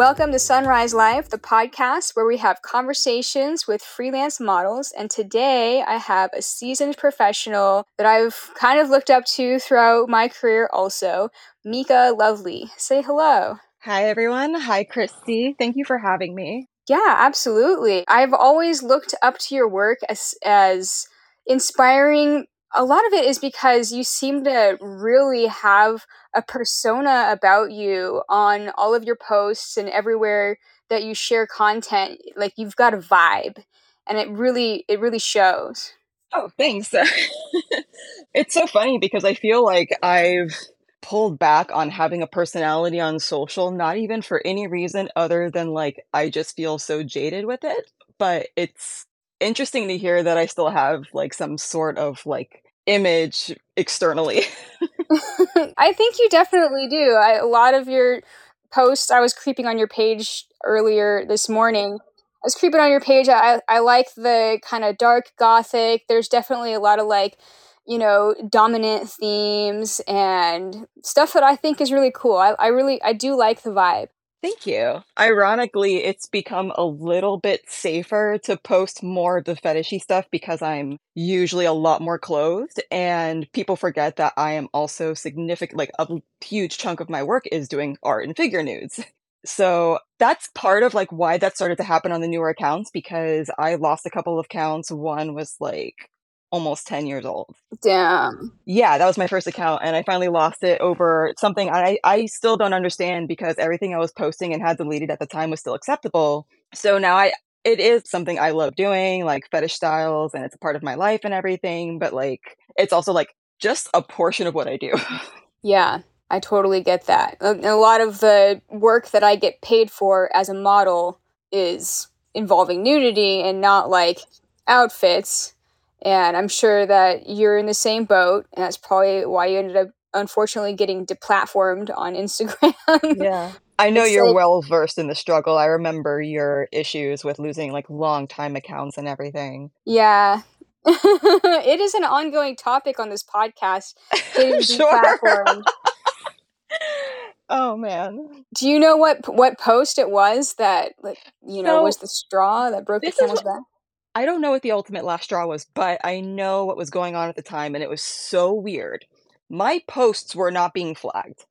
Welcome to Sunrise Live, the podcast where we have conversations with freelance models. And today I have a seasoned professional that I've kind of looked up to throughout my career, also, Mika Lovely. Say hello. Hi, everyone. Hi, Christy. Thank you for having me. Yeah, absolutely. I've always looked up to your work as, as inspiring a lot of it is because you seem to really have a persona about you on all of your posts and everywhere that you share content. Like you've got a vibe and it really it really shows. Oh thanks. It's so funny because i feel like i've pulled back on having a personality on social not even for any reason other than like i just feel so jaded with it but it's interesting to hear that I still have like some sort of like image externally. I think you definitely do. I, a lot of your posts, I was creeping on your page earlier this morning. I was creeping on your page. I, I like the kind of dark gothic. There's definitely a lot of like, you know, dominant themes and stuff that I think is really cool. I, I really, I do like the vibe. Thank you. Ironically, it's become a little bit safer to post more of the fetishy stuff because I'm usually a lot more clothed and people forget that I am also significant like a huge chunk of my work is doing art and figure nudes. So that's part of like why that started to happen on the newer accounts because I lost a couple of counts. One was like almost 10 years old. Damn. Yeah, that was my first account and I finally lost it over something I I still don't understand because everything I was posting and had deleted at the time was still acceptable. So now I it is something I love doing, like fetish styles and it's a part of my life and everything, but like it's also like just a portion of what I do. yeah, I totally get that. A, a lot of the work that I get paid for as a model is involving nudity and not like outfits and I'm sure that you're in the same boat, and that's probably why you ended up unfortunately getting deplatformed on Instagram. yeah. I know it's you're like, well versed in the struggle. I remember your issues with losing like long time accounts and everything. Yeah. it is an ongoing topic on this podcast. Getting deplatformed. oh man. Do you know what what post it was that like you know so, was the straw that broke the camel's back? I don't know what the ultimate last straw was, but I know what was going on at the time, and it was so weird. My posts were not being flagged.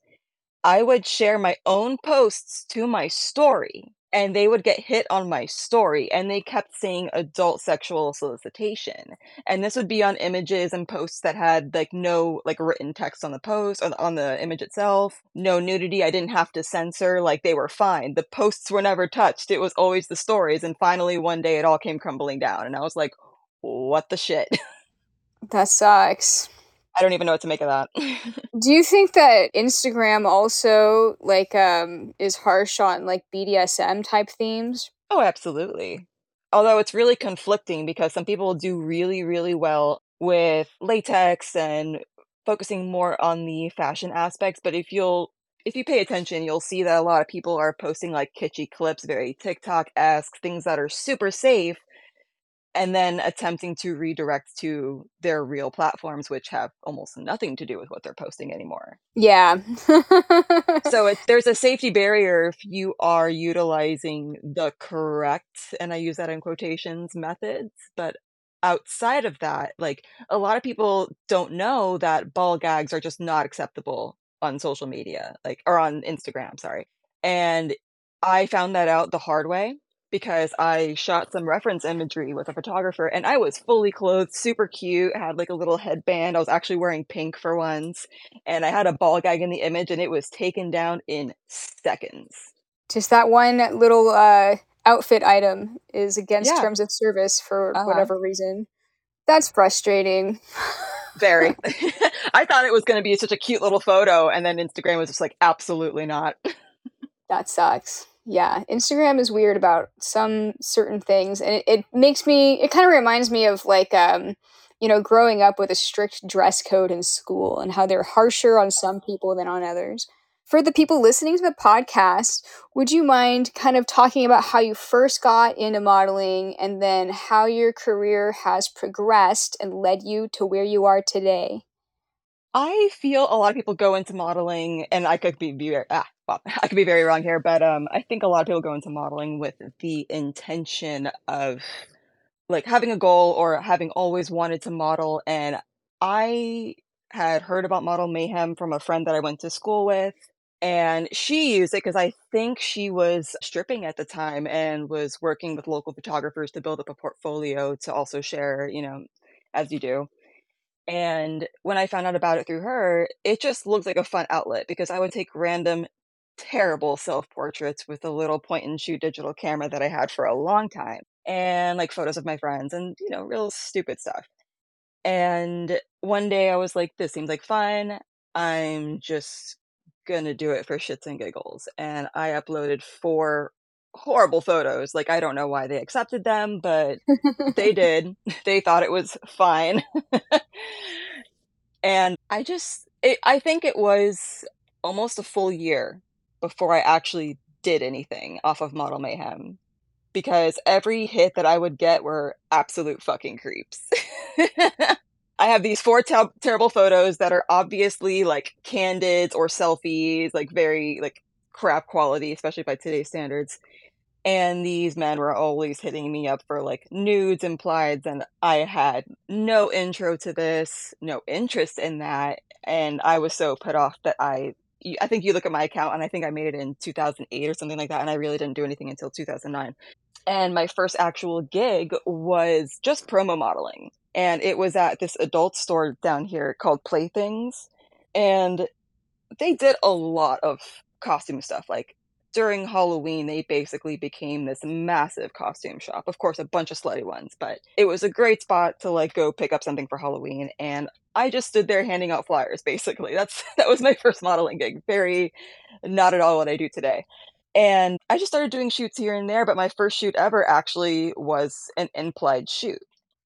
I would share my own posts to my story, and they would get hit on my story, and they kept saying adult sexual solicitation. And this would be on images and posts that had like no like written text on the post or on the image itself, no nudity. I didn't have to censor, like they were fine. The posts were never touched. It was always the stories. And finally, one day, it all came crumbling down, and I was like, "What the shit." That sucks. I don't even know what to make of that. Do you think that Instagram also like um is harsh on like BDSM type themes? Oh, absolutely. Although it's really conflicting because some people do really really well with latex and focusing more on the fashion aspects, but if you'll if you pay attention, you'll see that a lot of people are posting like kitschy clips, very TikTok-esque, things that are super safe, and then attempting to redirect to their real platforms which have almost nothing to do with what they're posting anymore. Yeah. So it, there's a safety barrier if you are utilizing the correct and i use that in quotations methods but outside of that like a lot of people don't know that ball gags are just not acceptable on social media like or on instagram sorry. And i found that out the hard way because I shot some reference imagery with a photographer and I was fully clothed, super cute, had like a little headband. I was actually wearing pink for once, and I had a ball gag in the image and it was taken down in seconds. Just that one little uh, outfit item is against yeah. terms of service for uh-huh. whatever reason. That's frustrating. Very. I thought it was going to be such a cute little photo, and then Instagram was just like, absolutely not. that sucks yeah instagram is weird about some certain things and it, it makes me it kind of reminds me of like um you know growing up with a strict dress code in school and how they're harsher on some people than on others. For the people listening to the podcast would you mind kind of talking about how you first got into modeling and then how your career has progressed and led you to where you are today? I feel a lot of people go into modeling, and I could be, be ah, well, I could be very wrong here, but um, I think a lot of people go into modeling with the intention of like having a goal or having always wanted to model. And I had heard about Model Mayhem from a friend that I went to school with. And she used it because I think she was stripping at the time and was working with local photographers to build up a portfolio to also share, you know, as you do. And when I found out about it through her, it just looked like a fun outlet because I would take random terrible self-portraits with a little point and shoot digital camera that I had for a long time and like photos of my friends and, you know, real stupid stuff. And one day I was like, this seems like fun. I'm just gonna do it for shits and giggles. And I uploaded four horrible photos. Like, I don't know why they accepted them, but they did. They thought it was fine. and I just, it, I think it was almost a full year before I actually did anything off of Model Mayhem because every hit that I would get were absolute fucking creeps. I have these four ter- terrible photos that are obviously like candids or selfies, like very like crap quality, especially by today's standards. And these men were always hitting me up for like nudes implied, and I had no intro to this, no interest in that, and I was so put off that I I think you look at my account and I think I made it in 2008 or something like that, and I really didn't do anything until 2009. And my first actual gig was just promo modeling. And it was at this adult store down here called Playthings. And they did a lot of costume stuff. Like during Halloween, they basically became this massive costume shop. Of course, a bunch of slutty ones, but it was a great spot to like go pick up something for Halloween. And I just stood there handing out flyers, basically. That's that was my first modeling gig. Very not at all what I do today. And I just started doing shoots here and there, but my first shoot ever actually was an implied shoot.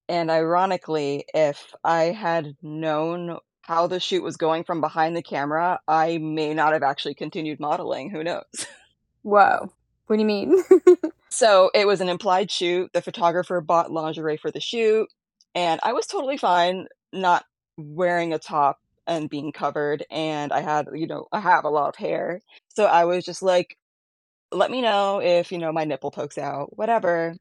And ironically, if I had known how the shoot was going from behind the camera, I may not have actually continued modeling. Who knows? Whoa. What do you mean? so it was an implied shoot. The photographer bought lingerie for the shoot, and I was totally fine not wearing a top and being covered. And I had, you know, I have a lot of hair. So I was just like, let me know if, you know, my nipple pokes out, whatever.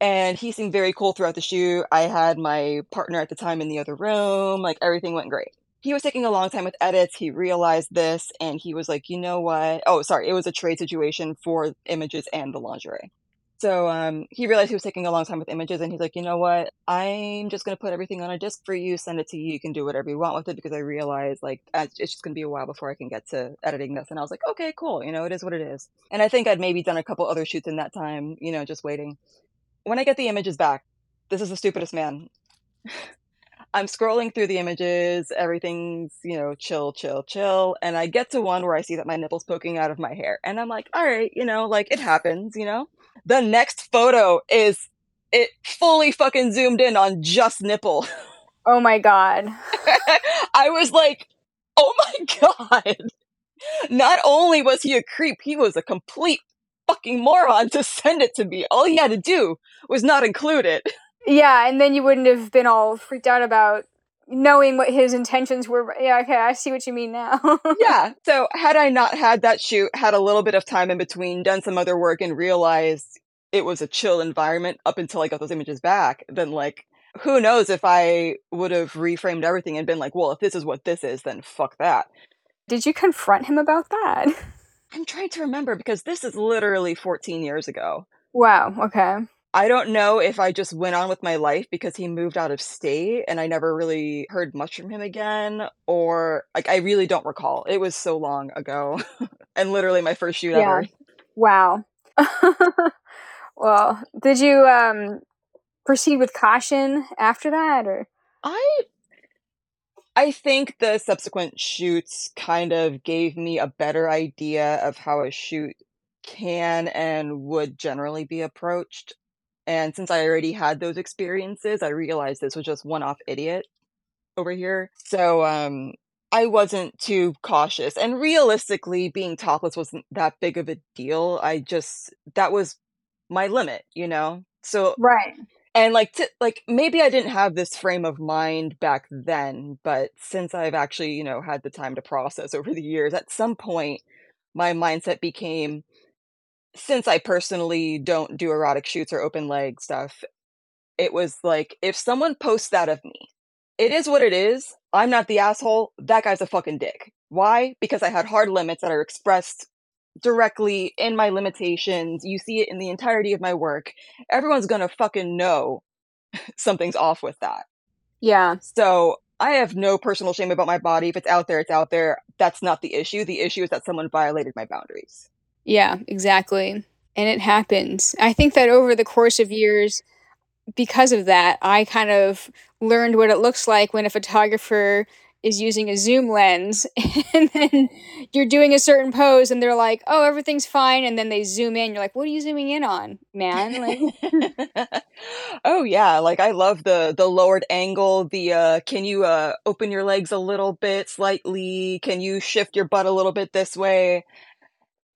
And he seemed very cool throughout the shoot. I had my partner at the time in the other room. Like everything went great. He was taking a long time with edits. He realized this and he was like, you know what? Oh, sorry. It was a trade situation for images and the lingerie. So um, he realized he was taking a long time with images, and he's like, you know what? I'm just gonna put everything on a disk for you, send it to you. You can do whatever you want with it because I realize like it's just gonna be a while before I can get to editing this. And I was like, okay, cool. You know, it is what it is. And I think I'd maybe done a couple other shoots in that time. You know, just waiting. When I get the images back, this is the stupidest man. I'm scrolling through the images, everything's, you know, chill, chill, chill. And I get to one where I see that my nipple's poking out of my hair. And I'm like, all right, you know, like it happens, you know? The next photo is it fully fucking zoomed in on just nipple. Oh my god. I was like, oh my god. Not only was he a creep, he was a complete fucking moron to send it to me. All he had to do was not include it. Yeah, and then you wouldn't have been all freaked out about knowing what his intentions were. Yeah, okay, I see what you mean now. yeah. So had I not had that shoot, had a little bit of time in between, done some other work, and realized it was a chill environment up until I got those images back, then like who knows if I would have reframed everything and been like, well, if this is what this is, then fuck that. Did you confront him about that? I'm trying to remember because this is literally 14 years ago. Wow, okay. I don't know if I just went on with my life because he moved out of state and I never really heard much from him again, or like I really don't recall. It was so long ago and literally my first shoot yeah. ever. Wow. well, did you um proceed with caution after that or I I think the subsequent shoots kind of gave me a better idea of how a shoot can and would generally be approached. And since I already had those experiences, I realized this was just one off idiot over here. So um, I wasn't too cautious. And realistically, being topless wasn't that big of a deal. I just, that was my limit, you know? So, right. And like, t- like maybe I didn't have this frame of mind back then, but since I've actually, you know, had the time to process over the years, at some point, my mindset became since I personally don't do erotic shoots or open leg stuff, it was like, if someone posts that of me, it is what it is. I'm not the asshole. That guy's a fucking dick. Why? Because I had hard limits that are expressed directly in my limitations. You see it in the entirety of my work. Everyone's gonna fucking know something's off with that. Yeah. So I have no personal shame about my body. If it's out there, it's out there. That's not the issue. The issue is that someone violated my boundaries. Yeah, exactly. And it happens. I think that over the course of years, because of that, I kind of learned what it looks like when a photographer is using a zoom lens and then you're doing a certain pose and they're like, "Oh, everything's fine." And then they zoom in. You're like, "What are you zooming in on, man?" Like Oh yeah, like I love the the lowered angle, the uh can you uh open your legs a little bit slightly? Can you shift your butt a little bit this way?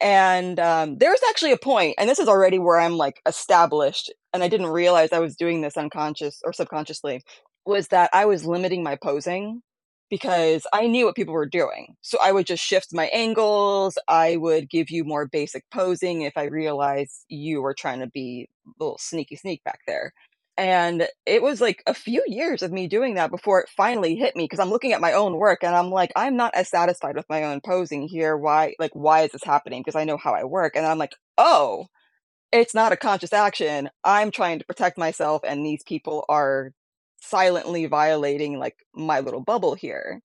And um there's actually a point, and this is already where I'm like established, and I didn't realize I was doing this unconscious or subconsciously, was that I was limiting my posing because I knew what people were doing. So I would just shift my angles, I would give you more basic posing if I realized you were trying to be a little sneaky sneak back there. And it was like a few years of me doing that before it finally hit me because I'm looking at my own work and I'm like, I'm not as satisfied with my own posing here. Why, like, why is this happening? Because I know how I work. And I'm like, oh, it's not a conscious action. I'm trying to protect myself, and these people are silently violating like my little bubble here.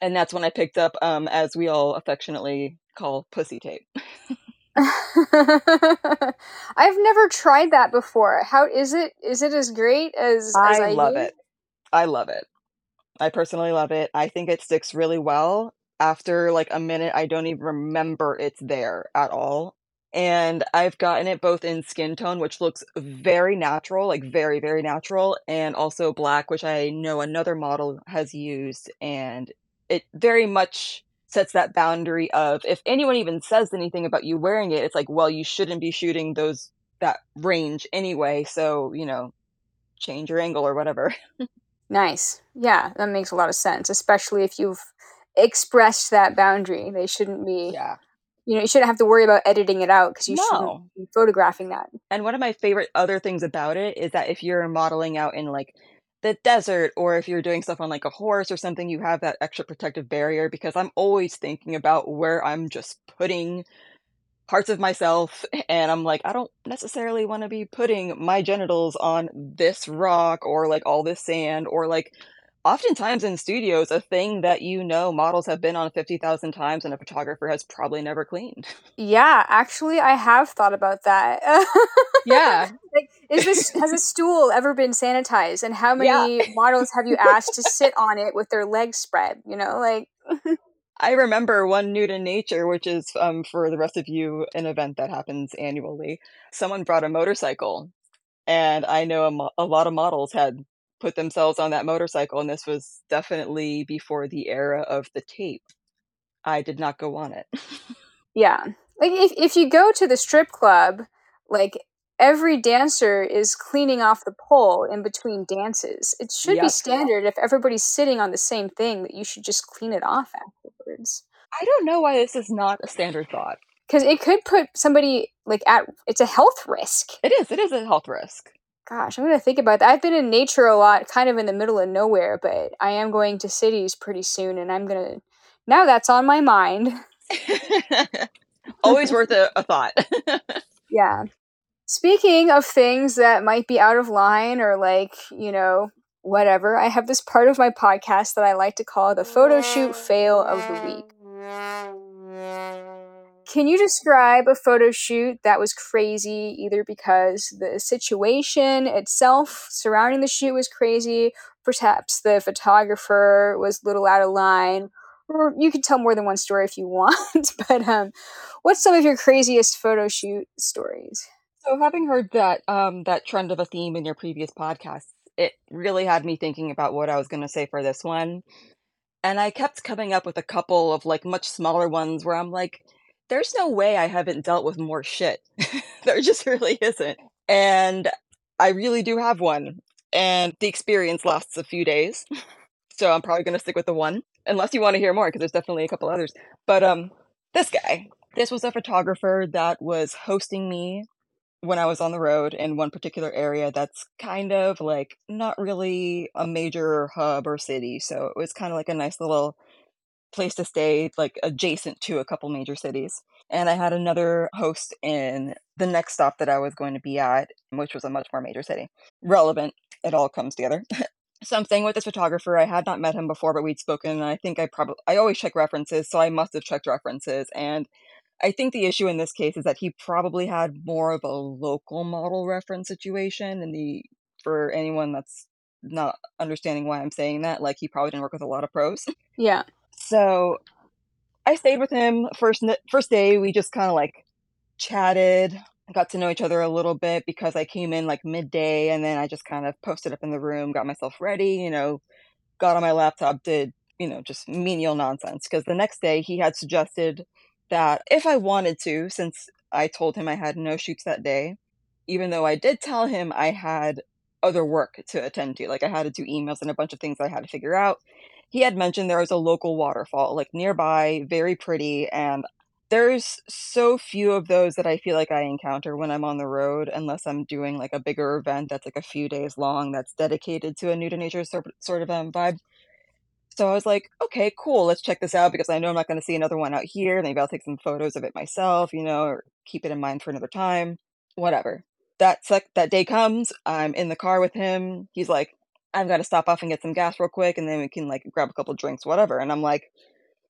And that's when I picked up, um, as we all affectionately call pussy tape. I've never tried that before. How is it? Is it as great as as I I love it. I love it. I personally love it. I think it sticks really well. After like a minute, I don't even remember it's there at all. And I've gotten it both in skin tone, which looks very natural, like very, very natural, and also black, which I know another model has used. And it very much sets that boundary of if anyone even says anything about you wearing it, it's like, well, you shouldn't be shooting those that range anyway. So, you know, change your angle or whatever. Nice. Yeah, that makes a lot of sense, especially if you've expressed that boundary. They shouldn't be, Yeah. you know, you shouldn't have to worry about editing it out because you shouldn't be photographing that. And one of my favorite other things about it is that if you're modeling out in like the desert or if you're doing stuff on like a horse or something, you have that extra protective barrier because I'm always thinking about where I'm just putting parts of myself and I'm like, I don't necessarily want to be putting my genitals on this rock or like all this sand or like oftentimes in studios a thing that you know models have been on 50,000 times and a photographer has probably never cleaned. Yeah, actually, I have thought about that. Yeah. like, is this has a stool ever been sanitized, and how Yeah. many models have you asked to sit on it with their legs spread? You know, like I remember one Nude in Nature, which is um, for the rest of you an event that happens annually. Someone brought a motorcycle, and I know a, mo- a lot of models had put themselves on that motorcycle, and this was definitely before the era of the tape. I did not go on it. yeah, like if if you go to the strip club, like every dancer is cleaning off the pole in between dances. It should be standard if everybody's sitting on the same thing that you should just clean it off afterwards. I don't know why this is not a standard thought. Because it could put somebody like at it's a health risk. It is. It is a health risk. Gosh, I'm gonna think about that. I've been in nature a lot, kind of in the middle of nowhere, but I am going to cities pretty soon, and I'm gonna. Now that's on my mind. Always worth a, a thought. Yeah. Speaking of things that might be out of line or like, you know, whatever, I have this part of my podcast that I like to call the photo shoot fail of the week. Can you describe a photo shoot that was crazy either because the situation itself surrounding the shoot was crazy, perhaps the photographer was a little out of line, or you could tell more than one story if you want, but um what's some of your craziest photo shoot stories? So having heard that um that trend of a theme in your previous podcasts, it really had me thinking about what I was going to say for this one. And I kept coming up with a couple of like much smaller ones where I'm like there's no way I haven't dealt with more shit. there just really isn't. And I really do have one. And the experience lasts a few days. So I'm probably going to stick with the one unless you want to hear more because there's definitely a couple others. But um this guy This was a photographer that was hosting me when I was on the road in one particular area that's kind of, like, not really a major hub or city, so it was kinda like a nice little place to stay, like, adjacent to a couple major cities, and I had another host in the next stop that I was going to be at, which was a much more major city. Relevant, it all comes together. So I'm staying with this photographer, I had not met him before, but we'd spoken, and I think I probably I always check references, so I must have checked references, and I think the issue in this case is that he probably had more of a local model reference situation, and the for anyone that's not understanding why I'm saying that, like, he probably didn't work with a lot of pros. Yeah. So, I stayed with him first first day, we just kinda, like, chatted, got to know each other a little bit because I came in, like, midday, and then I just kind of posted up in the room, got myself ready, you know, got on my laptop, did, you know, just menial nonsense. Because the next day, he had suggested that if I wanted to, since I told him I had no shoots that day, even though I did tell him I had other work to attend to, like, I had to do emails and a bunch of things I had to figure out, he had mentioned there was a local waterfall, like, nearby, very pretty, and there's so few of those that I feel like I encounter when I'm on the road, unless I'm doing, like, a bigger event that's, like, a few days long that's dedicated to a Nude in Nature sort of, um, vibe. So I was like, "Okay, cool, let's check this out," because I know I'm not gonna see another one out here, maybe I'll take some photos of it myself, you know, or keep it in mind for another time, whatever. That sec that day comes, I'm in the car with him, he's like, "I've gotta stop off and get some gas real quick, and then we can, like, grab a couple drinks, whatever," and I'm like,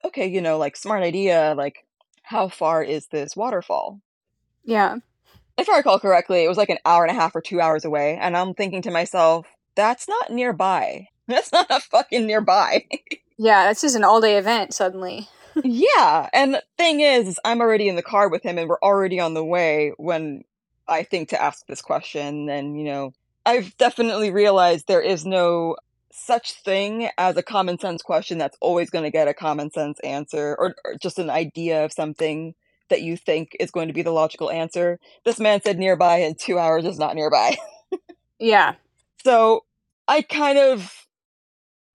"Okay, you know, like, smart idea, like, how far is this waterfall?" Yeah. If I recall correctly, it was, like, an hour and a half or 2 hours away, and I'm thinking to myself, "That's not nearby. That's not a fucking nearby." Yeah, this is an all-day event suddenly. Yeah, and thing is, I'm already in the car with him, and we're already on the way when I think to ask this question, and, you know, I've definitely realized there is no such thing as a common sense question that's always gonna get a common sense answer, or or just an idea of something that you think is going to be the logical answer. This man said nearby, and 2 hours is not nearby. Yeah. So, I kind of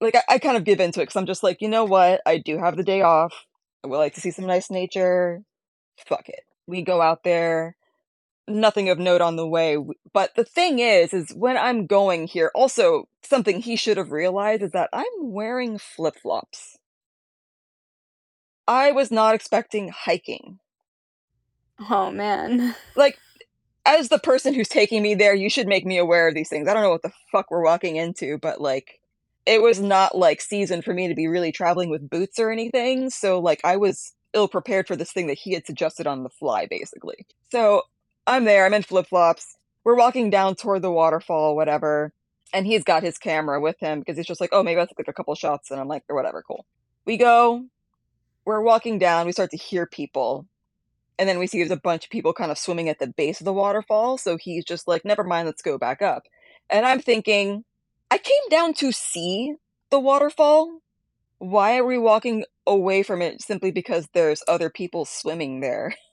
like, I I kind of give into it cuz I'm just like, "You know what? I do have the day off, I would like to see some nice nature. Fuck it." We go out there, nothing of note on the way, but the thing is, is when I'm going here also, something he should have realized is that I'm wearing flip-flops. I was not expecting hiking. Oh, man. Like, as the person who's taking me there, you should make me aware of these things, I don't know what the fuck we're walking into, but, like, it was not, like, season for me to be really traveling with boots or anything, so, like, I was ill-prepared for this thing that he had suggested on the fly, basically. So, I'm there, I'm in flip-flops, we're walking down toward the waterfall, whatever, and he's got his camera with him because he's just like, "Oh, maybe I'll take, a couple shots," and I'm like, "Or whatever, cool." We go, we're walking down, we start to hear people, and then we see there's a bunch of people kind of swimming at the base of the waterfall, so he's just like, "Never mind, let's go back up." And I'm thinking, "I came down to see the waterfall. Why are we walking away from it simply because there's other people swimming there?"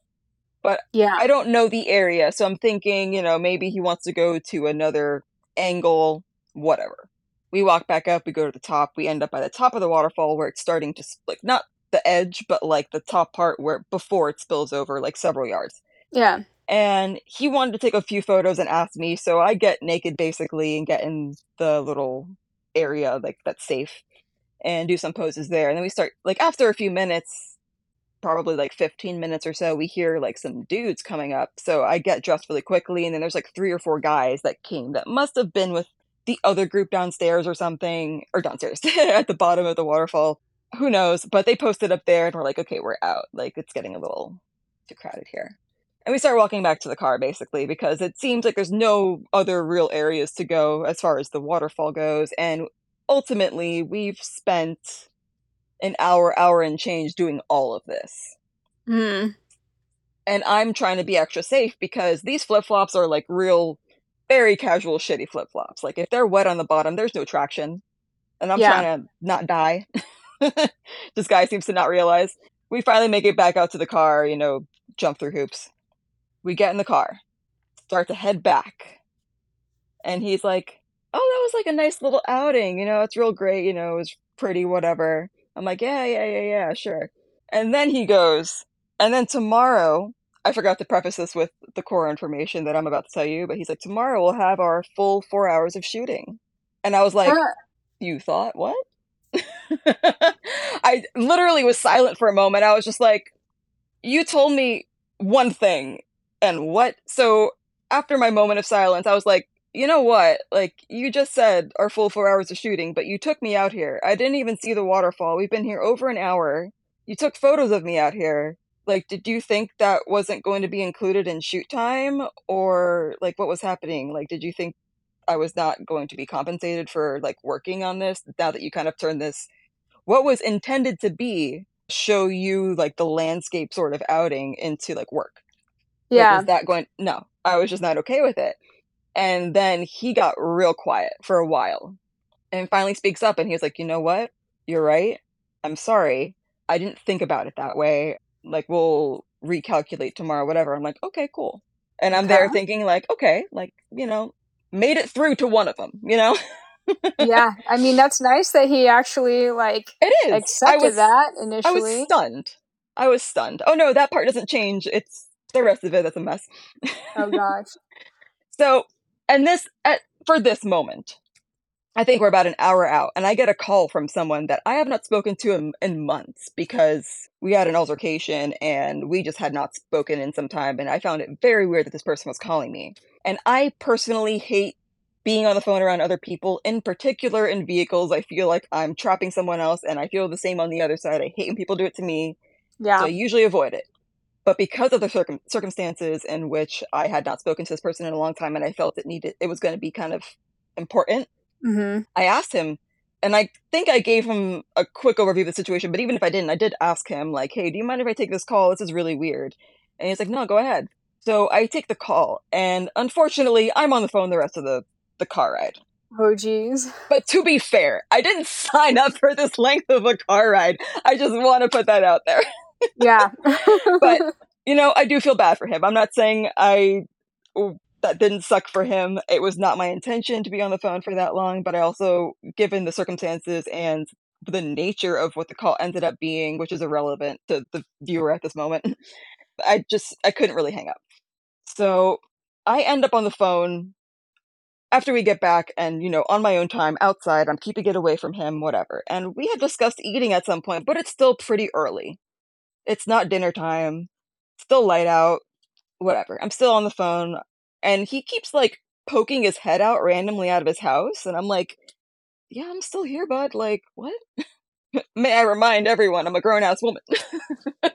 But Yeah. I don't know the area, so I'm thinking, you know, maybe he wants to go to another angle, whatever. We walk back up, we go to the top, we end up by the top of the waterfall where it's starting to like, not the edge, but, like, the top part where before it spills over, like, several yards. Yeah. And he wanted to take a few photos and asked me, so I get naked basically and get in the little area, like, that's safe, and do some poses there, and then we start like, after a few minutes, probably, like, 15 minutes or so, we hear, like, some dudes coming up, so I get dressed really quickly, and then there's, like, 3 or 4 guys that came that must have been with the other group downstairs or something or downstairs, at the bottom of the waterfall. Who knows? But they posted up there, and we're like, "Okay, we're out," like, "It's getting a little too crowded here." And we start walking back to the car basically because it seems like there's no other real areas to go as far as the waterfall goes, and ultimately, we've spent an hour, hour and change doing all of this. Mm. And I'm trying to be extra safe because these flip-flops are, like, real very casual, shitty flip-flops, like, if they're wet on the bottom, there's no traction, and I'm Yeah. trying to not die. This guy seems to not realize. We finally make it back out to the car, you know, jump through hoops. We get in the car, start to head back, and he's like, "Oh, that was, like, a nice little outing, you know, it's real great, you know, it was pretty, whatever." I'm like, "Yeah, yeah, yeah, yeah, sure." And then he goes And then tomorrow, I forgot to preface this with the core information that I'm about to tell you, but he's like, "Tomorrow we'll have our full 4 hours of shooting." And I was like. "You thought what?" I literally was silent for a moment. I was just like, "You told me one thing, and what?" So, after my moment of silence, I was like, "You know what? Like, you just said our full 4 hours of shooting, but you took me out here. I didn't even see the waterfall. We've been here over an hour. You took photos of me out here. Like, did you think that wasn't going to be included in shoot time? Or, like, what was happening? Like, did you think I was not going to be compensated for, like, working on this now that you kind of turned this what was intended to be show you, like, the landscape sort of outing into, like, work? Like, Yeah. is that going No, I was just not okay with it. And then he got real quiet for a while, and finally speaks up, and he was like, "You know what? You're right. I'm sorry. I didn't think about it that way. Like, we'll recalculate tomorrow, whatever." I'm like, "Okay, cool." And I'm there thinking like, "Okay, like, you know, made it through to one of them," you know? Yeah, I mean, that's nice that he actually, like, It is. I accepted was that initially. I was stunned. I was stunned. Oh, no, that part doesn't change. It's the rest of it that's a mess. Oh gosh. So, and this at for this moment, I think we're about an hour out, and I get a call from someone that I have not spoken to in in months because we had an altercation, and we just had not spoken in some time, and I found it very weird that this person was calling me. And I personally hate being on the phone around other people, in particular in vehicles. I feel like I'm trapping someone else, and I feel the same on the other side. I hate when people do it to me, Yeah. so I usually avoid it. But because of the circum circumstances in which I had not spoken to this person in a long time, and I felt it needed it was gonna be kind of important, Mhm. I asked him, and I think I gave him a quick overview of the situation, but even if I didn't, I did ask him like, "Hey, do you mind if I take this call? This is really weird." And he's like, "No, go ahead." So I take the call, and unfortunately, I'm on the phone the rest of the the car ride. Oh, jeez. But to be fair, I didn't sign up for this length of a car ride. I just wanna put that out there. Yeah. But, you know, I do feel bad for him. I'm not saying I that didn't suck for him. It was not my intention to be on the phone for that long, but I also given the circumstances and the nature of what the call ended up being, which is irrelevant to the viewer at this moment, I just I couldn't really hang up. So, I end up on the phone after we get back and, you know, on my own time outside, I'm keeping it away from him, whatever. And we had discussed eating at some point, but it's still pretty early. It's not dinner time, still light out, whatever. I'm still on the phone, and he keeps, like, poking his head out randomly out of his house, and I'm like, "Yeah, I'm still here, bud, like, what?" May I remind everyone, I'm a grown ass woman.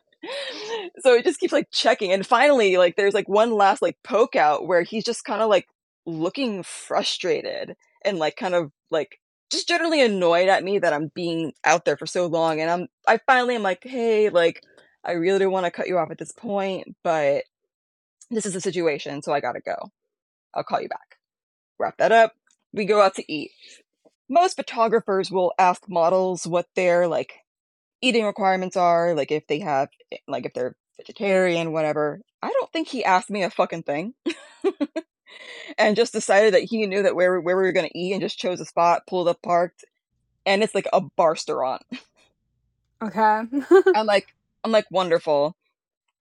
So he just keeps, like, checking, and finally, like, there's, like, one last, like, poke out where he's just kinda, like, looking frustrated and, like, kind of, like, just generally annoyed at me that I'm being out there for so long, and I'm I finally am like, "Hey, like, I really don't wanna cut you off at this point, but this is the situation, so I gotta go. I'll call you back." Wrap that up, we go out to eat. Most photographers will ask models what their, like, eating requirements are, like, if they have eh, like, if they're vegetarian, whatever. I don't think he asked me a fucking thing. And just decided that he knew that where where we were gonna eat and just chose a spot, pulled up, parked, and it's like a bar-sterant. Okay. I'm like I'm like, "Wonderful."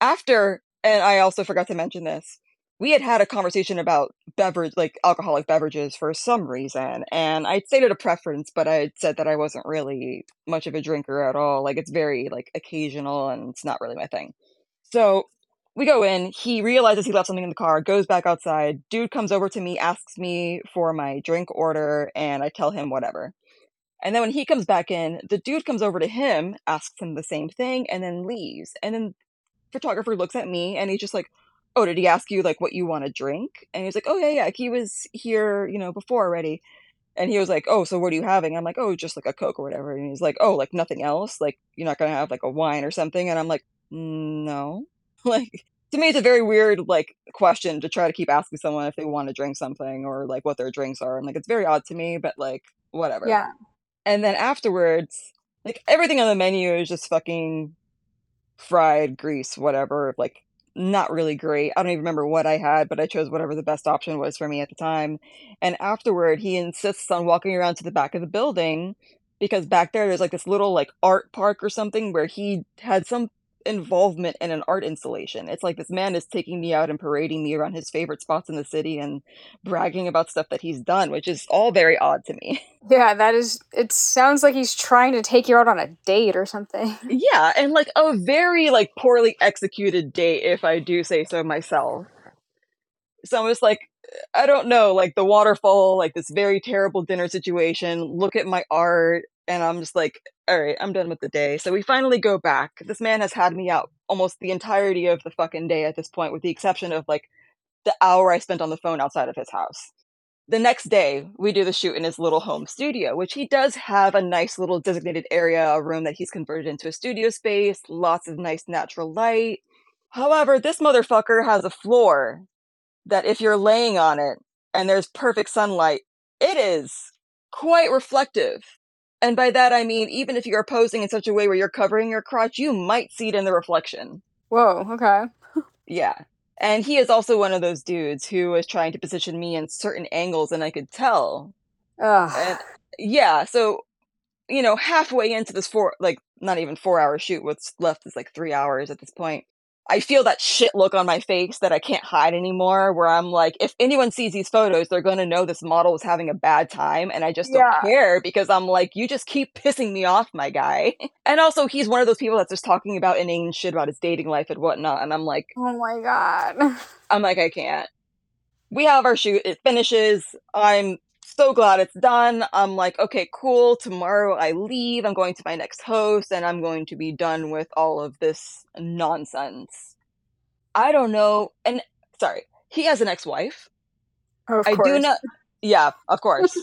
After and I also forgot to mention this, we had had a conversation about beverage like, alcoholic beverages for some reason, and I'd stated a preference, but I had said that I wasn't really much of a drinker at all, like, it's very, like, occasional, and it's not really my thing. So, we go in, he realizes he left something in the car, goes back outside, dude comes over to me, asks me for my drink order, and I tell him whatever. And then when he comes back in, the dude comes over to him, asks him the same thing, and then leaves, and then photographer looks at me, and he's just like, "Oh, did he ask you, like, what you wanna drink?" And he's like, "Oh, yeah, yeah, he was here, you know, before already." And he was like, "Oh, so what are you having?" I'm like, "Oh, just, like, a Coke or whatever." And he's like, "Oh, like, nothing else? Like, you're not gonna have, like, a wine or something?" And I'm like, "No." Like, to me, it's a very weird, like, question to try to keep asking someone if they wanna drink something or, like, what their drinks are, and, like, it's very odd to me, but, like, whatever. Yeah. And then afterwards, like, everything on the menu is just fucking fried grease, whatever, like, not really great. I don't even remember what I had, but I chose whatever the best option was for me at the time. And afterward, he insists on walking around to the back of the building because back there, there's, like, this little, like, art park or something where he had some involvement in an art installation. It's like this man is taking me out and parading me around his favorite spots in the city and bragging about stuff that he's done, which is all very odd to me. Yeah, that is. It sounds like he's trying to take you out on a date or something. Yeah, and like a very like poorly executed date, if I do say so myself. So I'm just like, I don't know, like the waterfall, like this very terrible dinner situation. Look at my art, and I'm just like, all right, I'm done with the day. So we finally go back. This man has had me out almost the entirety of the fucking day at this point, with the exception of like the hour I spent on the phone outside of his house. The next day, we do the shoot in his little home studio, which he does have a nice little designated area, a room that he's converted into a studio space, lots of nice natural light. However, this motherfucker has a floor that if you're laying on it and there's perfect sunlight, it is quite reflective. And by that I mean, even if you're posing in such a way where you're covering your crotch, you might see it in the reflection. Whoa, okay. yeah. And he is also one of those dudes who was trying to position me in certain angles, and I could tell. Ugh. And yeah, so you know, halfway into this four, like not even four hour shoot, what's left is like three hours at this point. I feel that shit look on my face that I can't hide anymore. Where I'm like, if anyone sees these photos, they're gonna know this model is having a bad time, and I just Yeah. don't care because I'm like, you just keep pissing me off, my guy. and also, he's one of those people that's just talking about inane shit about his dating life and whatnot, and I'm like, Oh my god. I'm like, I can't. We have our shoot, it finishes. I'm so glad it's done. I'm like, okay, cool. Tomorrow I leave. I'm going to my next host and I'm going to be done with all of this nonsense. I don't know. And sorry, he has an ex wife. Of I course. do not. Yeah, of course.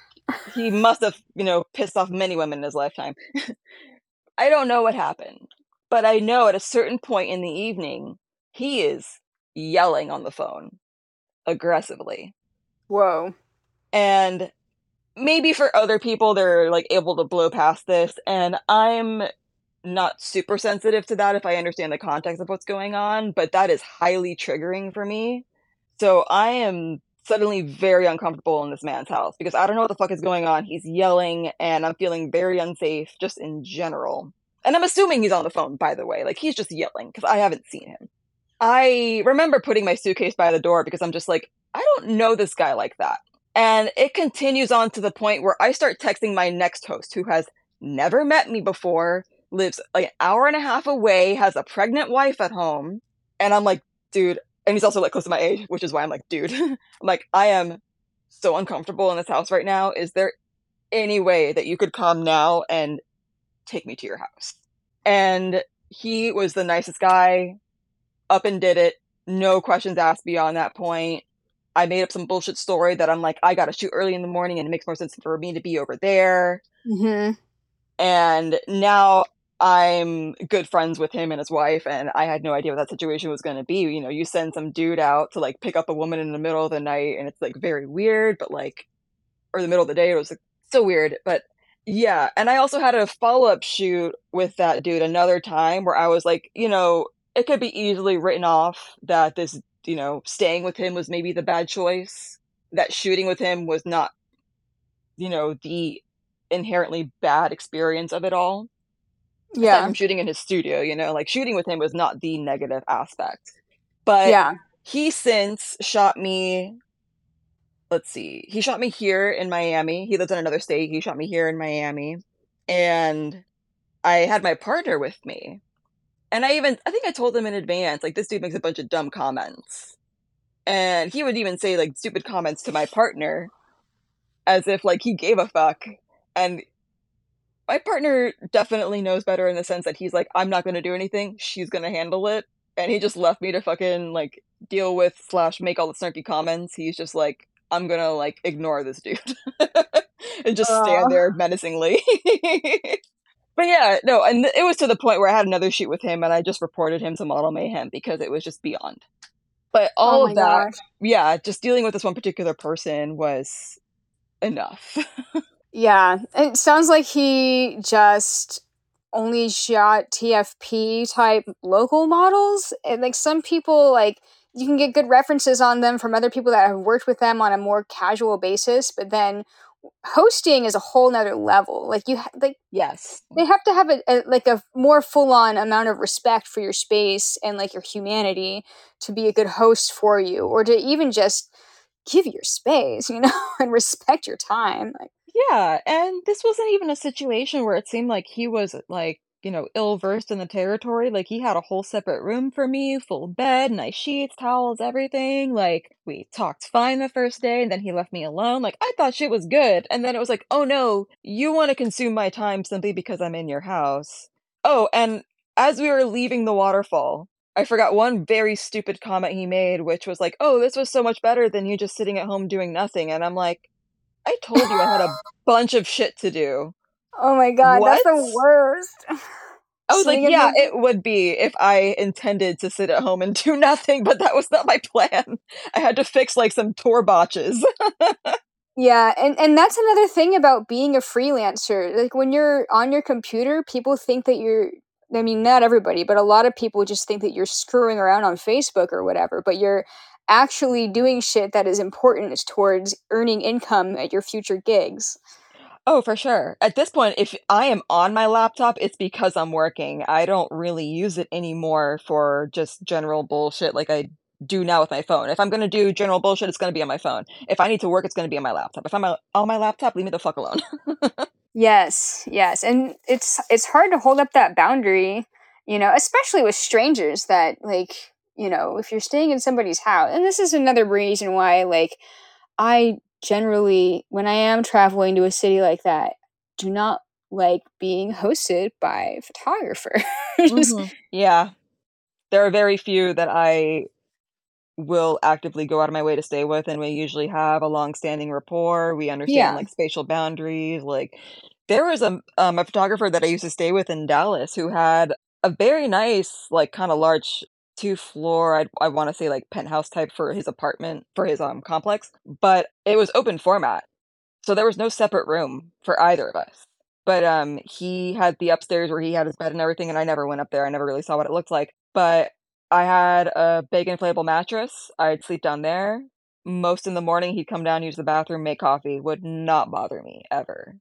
he must have, you know, pissed off many women in his lifetime. I don't know what happened, but I know at a certain point in the evening, he is yelling on the phone aggressively. Whoa. And maybe for other people, they're like able to blow past this. And I'm not super sensitive to that if I understand the context of what's going on, but that is highly triggering for me. So I am suddenly very uncomfortable in this man's house because I don't know what the fuck is going on. He's yelling and I'm feeling very unsafe just in general. And I'm assuming he's on the phone, by the way. Like he's just yelling because I haven't seen him. I remember putting my suitcase by the door because I'm just like, I don't know this guy like that. And it continues on to the point where I start texting my next host who has never met me before, lives like an hour and a half away, has a pregnant wife at home. And I'm like, dude, and he's also like close to my age, which is why I'm like, dude, I'm like, I am so uncomfortable in this house right now. Is there any way that you could come now and take me to your house? And he was the nicest guy, up and did it, no questions asked beyond that point. I made up some bullshit story that I'm like, I gotta shoot early in the morning and it makes more sense for me to be over there. Mm-hmm. And now I'm good friends with him and his wife, and I had no idea what that situation was gonna be. You know, you send some dude out to like pick up a woman in the middle of the night, and it's like very weird, but like, or the middle of the day, it was like, so weird. But yeah, and I also had a follow up shoot with that dude another time where I was like, you know, it could be easily written off that this, you know, staying with him was maybe the bad choice. That shooting with him was not, you know, the inherently bad experience of it all. Aside Yeah. from shooting in his studio, you know, like shooting with him was not the negative aspect. But Yeah. he since shot me let's see he shot me here in miami he lives in another state he shot me here in miami and i had my partner with me and i even i think i told him in advance like this dude makes a bunch of dumb comments. And he would even say like stupid comments to my partner as if like he gave a fuck. And my partner definitely knows better in the sense that he's like i'm not going to do anything. She's going to handle it. And he just left me to fucking like deal with slash make all the snarky comments. He's just like i'm gonna like ignore this dude. And just stand there menacingly but yeah no and it was to the point where i had another shoot with him and i just reported him to model mayhem because it was just beyond but oh all oh of that gosh. yeah just dealing with this one particular person was enough Yeah. It sounds like he just only shot TFP type local models. And like some people like you can get good references on them from other people that have worked with them on a more casual basis, but then hosting is a whole nother level. Like you, ha- like Yes. they have to have a, a like a more full on amount of respect for your space and like your humanity to be a good host for you, or to even just give your space, you know, and respect your time. Like, Yeah, and this wasn't even a situation where it seemed like he was, like, you know, ill-versed in the territory, like, he had a whole separate room for me, full bed, nice sheets, towels, everything, like, we talked fine the first day, and then he left me alone, like, I thought shit was good, and then it was like, "Oh, no, you wanna consume my time simply because I'm in your house." Oh, and as we were leaving the waterfall, I forgot one very stupid comment he made, which was like, "Oh, this was so much better than you just sitting at home doing nothing," and I'm like, I told you I had a bunch of shit to do. Oh my god, that's the worst. I was oh, like, Sitting at yeah, it would be if I intended to sit at home and do nothing, but that was not my plan. I had to fix like some tour botches. Yeah, and and that's another thing about being a freelancer. Like when you're on your computer, people think that you're I mean, not everybody, but a lot of people just think that you're screwing around on Facebook or whatever, but you're actually doing shit that is important towards earning income at your future gigs. Oh, for sure. At this point, if I am on my laptop, it's because I'm working. I don't really use it anymore for just general bullshit like I do now with my phone. If I'm going to do general bullshit, it's going to be on my phone. If I need to work, it's going to be on my laptop. If I'm on my laptop, leave me the fuck alone. Yes, yes, and it's it's hard to hold up that boundary, you know, especially with strangers that like, you know, if you're staying in somebody's house. And this is another reason why like I generally when I am traveling to a city like that, do not like being hosted by photographers. Mhm. Yeah. There are very few that I will actively go out of my way to stay with, and we usually have a long-standing rapport. We understand, Yeah. like, spatial boundaries, like, there was a um, a photographer that I used to stay with in Dallas who had a very nice, like, kinda large two-floor, I'd I wanna say, like, penthouse type for his apartment for his, um, complex, but it was open format, so there was no separate room for either of us. But, um, he had the upstairs where he had his bed and everything, and I never went up there, I never really saw what it looked like, but I had a big inflatable mattress, I'd sleep down there. Most in the morning, he'd come down, use the bathroom, make coffee, would not bother me, ever.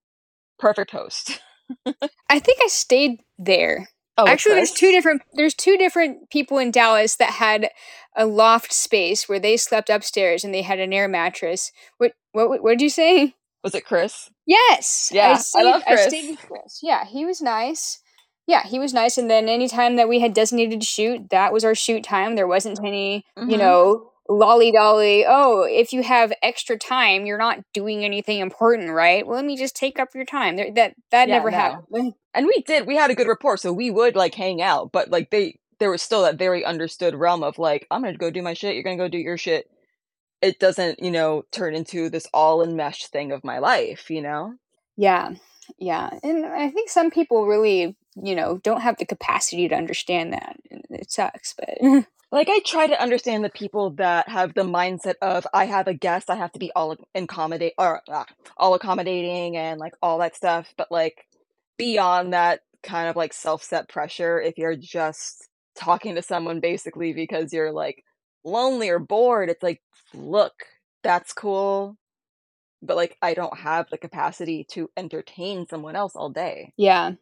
Perfect host. I think I stayed there. Oh, Actually, there's two different there's two different people in Dallas that had a loft space where they slept upstairs and they had an air mattress. What what what did you say? Was it Chris? Yes. Yeah, I stayed, love I Chris. stayed with Chris. Yeah, he was nice. Yeah, he was nice. And then anytime that we had designated to shoot, that was our shoot time. There wasn't any, you Mhm. know, lolly dolly. Oh, if you have extra time, you're not doing anything important, right? Well, let me just take up your time. There, that that Yeah, never no. happened. And we did, we had a good rapport, so we would, like, hang out, but, like, they there was still that very understood realm of, like, "I'm gonna go do my shit, you're gonna go do your shit." It doesn't, you know, turn into this all enmeshed thing of my life, you know? Yeah, yeah, and I think some people really, you know, don't have the capacity to understand that. It sucks, but Like, I try to understand the people that have the mindset of, "I have a guest, I have to be all accommodate or, ah, all accommodating and, like, all that stuff," but, like, beyond that kind of, like, self-set pressure, if you're just talking to someone basically because you're, like, lonely or bored, it's like, "Look, that's cool, but, like, I don't have the capacity to entertain someone else all day." yeah.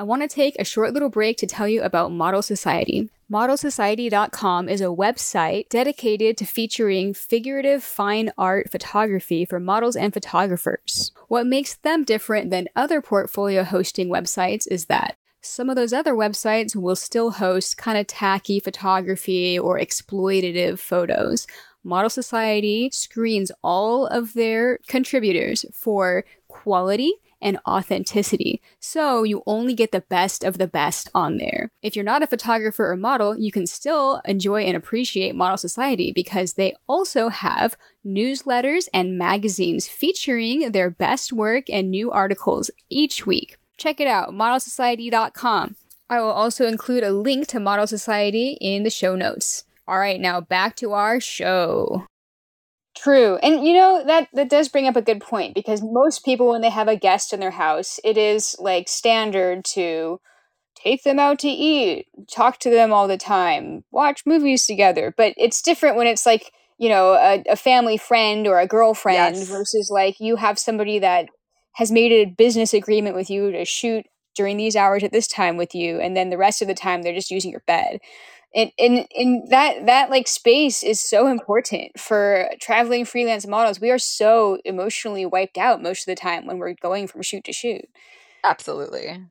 I want to take a short little break to tell you about Model Society. ModelSociety.com is a website dedicated to featuring figurative fine art photography for models and photographers. What makes them different than other portfolio hosting websites is that some of those other websites will still host kind of tacky photography or exploitative photos. Model Society screens all of their contributors for quality and authenticity. So you only get the best of the best on there. If you're not a photographer or model, you can still enjoy and appreciate Model Society because they also have newsletters and magazines featuring their best work and new articles each week. Check it out, modelsociety.com. I will also include a link to Model Society in the show notes. All right, now back to our show. True. And you know that that does bring up a good point because most people when they have a guest in their house, it is like standard to take them out to eat, talk to them all the time, watch movies together. But it's different when it's like you know a, a family friend or a girlfriend Yes. versus like you have somebody that has made a business agreement with you to shoot during these hours at this time with you and then the rest of the time they're just using your bed and in in that that like space is so important for traveling freelance models we are so emotionally wiped out most of the time when we're going from shoot to shoot Absolutely.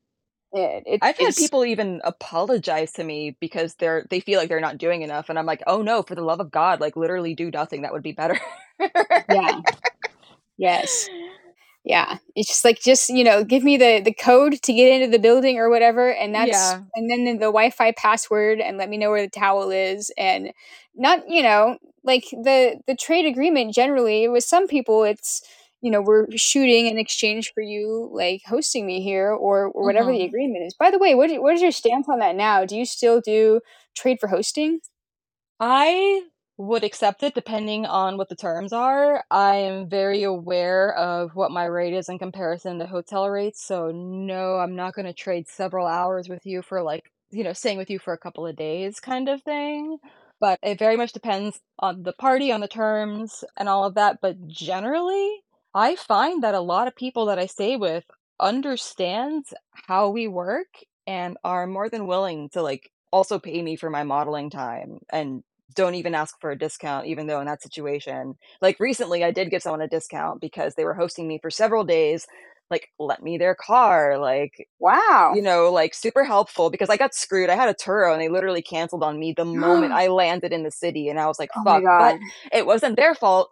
it, it I've had people even apologize to me because they're they feel like they're not doing enough, and I'm like, "Oh, no, for the love of God, like, literally do nothing, that would be better." yeah yes yeah it's just like just you know give me the the code to get into the building or whatever and that's Yeah. and then the, the wi-fi password and let me know where the towel is and not you know like the the trade agreement generally with some people it's you know we're shooting in exchange for you like hosting me here or, or whatever the Mhm. agreement is by the way what, what is your stance on that now do you still do trade for hosting I would accept it depending on what the terms are. I am very aware of what my rate is in comparison to hotel rates, so no, I'm not gonna trade several hours with you for, like, you know, staying with you for a couple of days kind of thing. But it very much depends on the party, on the terms, and all of that, but generally, I find that a lot of people that I stay with understands how we work and are more than willing to, like, also pay me for my modeling time and don't even ask for a discount, even though in that situation like, recently, I did give someone a discount because they were hosting me for several days, like, let me their car, like, wow you know, like, super helpful because I got screwed. I had a Turo, and they literally canceled on me the moment I landed in the city, and I was like, oh but it wasn't their fault.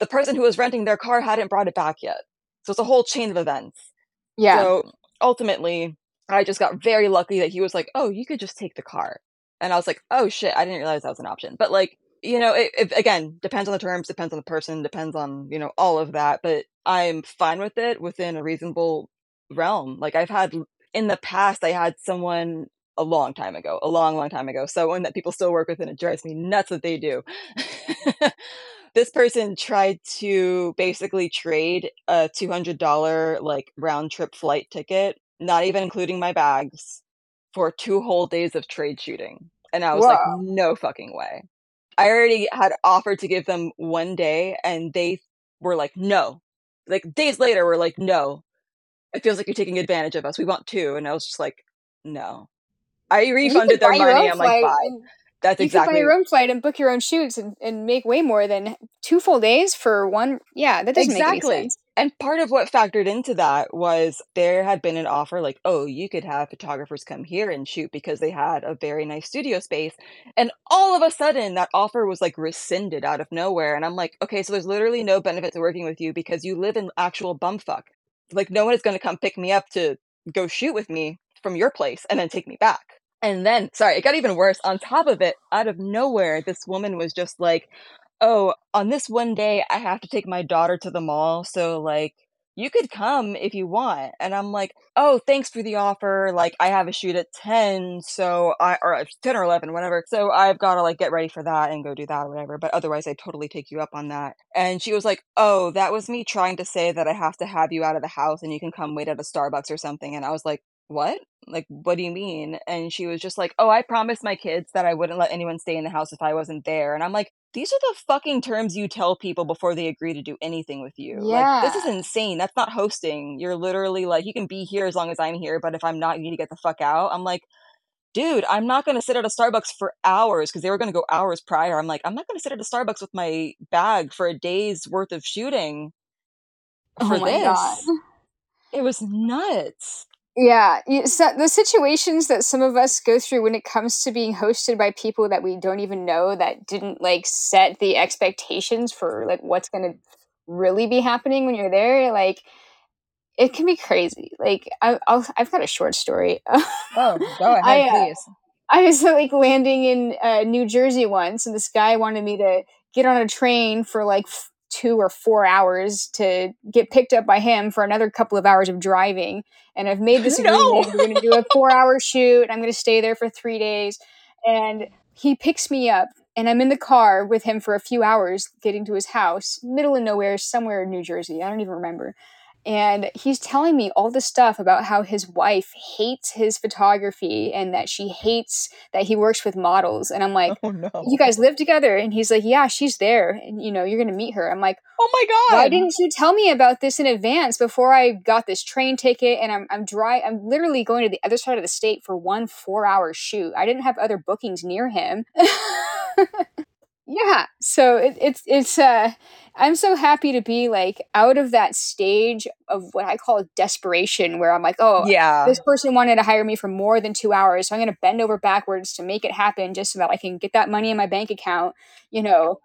The person who was renting their car hadn't brought it back yet. So it's a whole chain of events. yeah So, ultimately, I just got very lucky that he was like, "Oh, you could just take the car." And I was like, "Oh, shit, I didn't realize that was an option." But, like, you know, it it again, depends on the terms, depends on the person, depends on, you know, all of that, but I'm fine with it within a reasonable realm. Like, I've had in the past, I had someone a long time ago, a long, long time ago, someone that people still work with, and it drives me nuts that they do. This person tried to basically trade a $200, like, round trip flight ticket, not even including my bags, for 2 whole days of trade shooting, and I was like, "No fucking way." I already had offered to give them 1 day, and they were like, "No." Like, days later, we're like, "No. It feels like you're taking advantage of us, we want 2." And I was just like, "No." I refunded their money, I'm like, "Bye." That's you could buy exactly your own flight and book your own shoots and, and make way more than 2 full days for 1 yeah, that doesn't make any sense. And part of what factored into that was there had been an offer like, "Oh, you could have photographers come here and shoot," because they had a very nice studio space, and all of a sudden, that offer was, like, rescinded out of nowhere, and I'm like, "Okay, so there's literally no benefit to working with you because you live in actual bumfuck. Like, no one is gonna come pick me up to go shoot with me from your place and then take me back." And then sorry, it got even worse. On top of it, out of nowhere, this woman was just like, "Oh, on this one day, I have to take my daughter to the mall, so, like, you could come if you want." And I'm like, "Oh, thanks for the offer, like, I have a shoot at 10, so I" or uh, 10 or 11, whatever, "So I've gotta, like, get ready for that and go do that or whatever, but otherwise, I'd totally take you up on that." And she was like, "Oh, that was me trying to say that I have to have you out of the house and you can come wait at a Starbucks or something." And I was like, "What? Like, what do you mean?" And she was just like, "Oh, I promised my kids that I wouldn't let anyone stay in the house if I wasn't there." And I'm like, "These are the fucking terms you tell people before they agree to do anything with you. Like, this is insane. That's not hosting. You're literally like, "You can be here as long as I'm here, but if I'm not, you need to get the fuck out." I'm like, "Dude, I'm not gonna sit at a Starbucks for hours because they were gonna go hours prior. I'm like, "I'm not gonna sit at a Starbucks with my bag for a day's worth of shooting Oh for my god. this." It was nuts. Yeah, so the situations that some of us go through when it comes to being hosted by people that we don't even know that didn't, like, set the expectations for, like, what's gonna really be happening when you're there, like, it can be crazy. Like, I I'll I've got a short story. Oh, go I, ahead, uh please. I was, like, landing in, uh, New Jersey once, and this guy wanted me to get on a train for, like, f 2 or 4 hours to get picked up by him for another couple of hours of driving, and I've made this No! agreement, we're gonna do a four-hour shoot, and I'm gonna stay there for 3 days, and he picks me up, and I'm in the car with him for a few hours getting to his house, middle of nowhere, somewhere in New Jersey, I don't even remember, and he's telling me all this stuff about how his wife hates his photography and that she hates that he works with models. And i'm like oh no. You guys live together? And he's like yeah she's there. And you know you're gonna meet her. I'm like oh my god! why didn't you tell me about this in advance before i got this train ticket? And i'm i'm dry i'm literally going to the other side of the state for one four hour shoot. I didn't have other bookings near him yeah so it, it's it's uh i'm so happy to be like out of that stage of what i call desperation where i'm like oh yeah. this person wanted to hire me for more than two hours so i'm going to bend over backwards to make it happen just so that i can get that money in my bank account you know?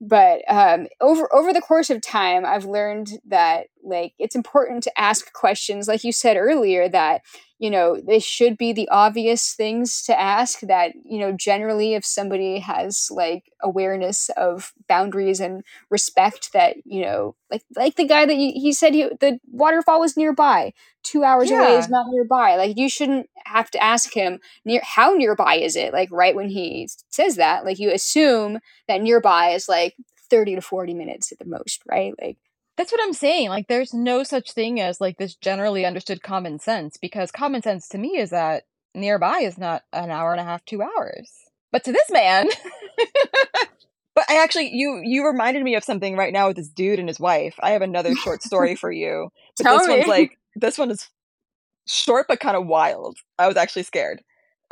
But um, over over the course of time i've learned that like it's important to ask questions like you said earlier that you know they should be the obvious things to ask that you know generally if somebody has like awareness of boundaries and respect that you know like like the guy that he, he said he, the waterfall was nearby two hours yeah. away is not nearby like you shouldn't have to ask him near how nearby is it like right when he says that like you assume that nearby is like 30 to 40 minutes at the most right like that's what I'm saying. Like, there's no such thing as like this generally understood common sense because common sense to me is that nearby is not an hour and a half, two hours. But to this man, but I actually you you reminded me of something right now with this dude and his wife. I have another short story for you. But Tell this me. one's like this one is short but kind of wild. I was actually scared.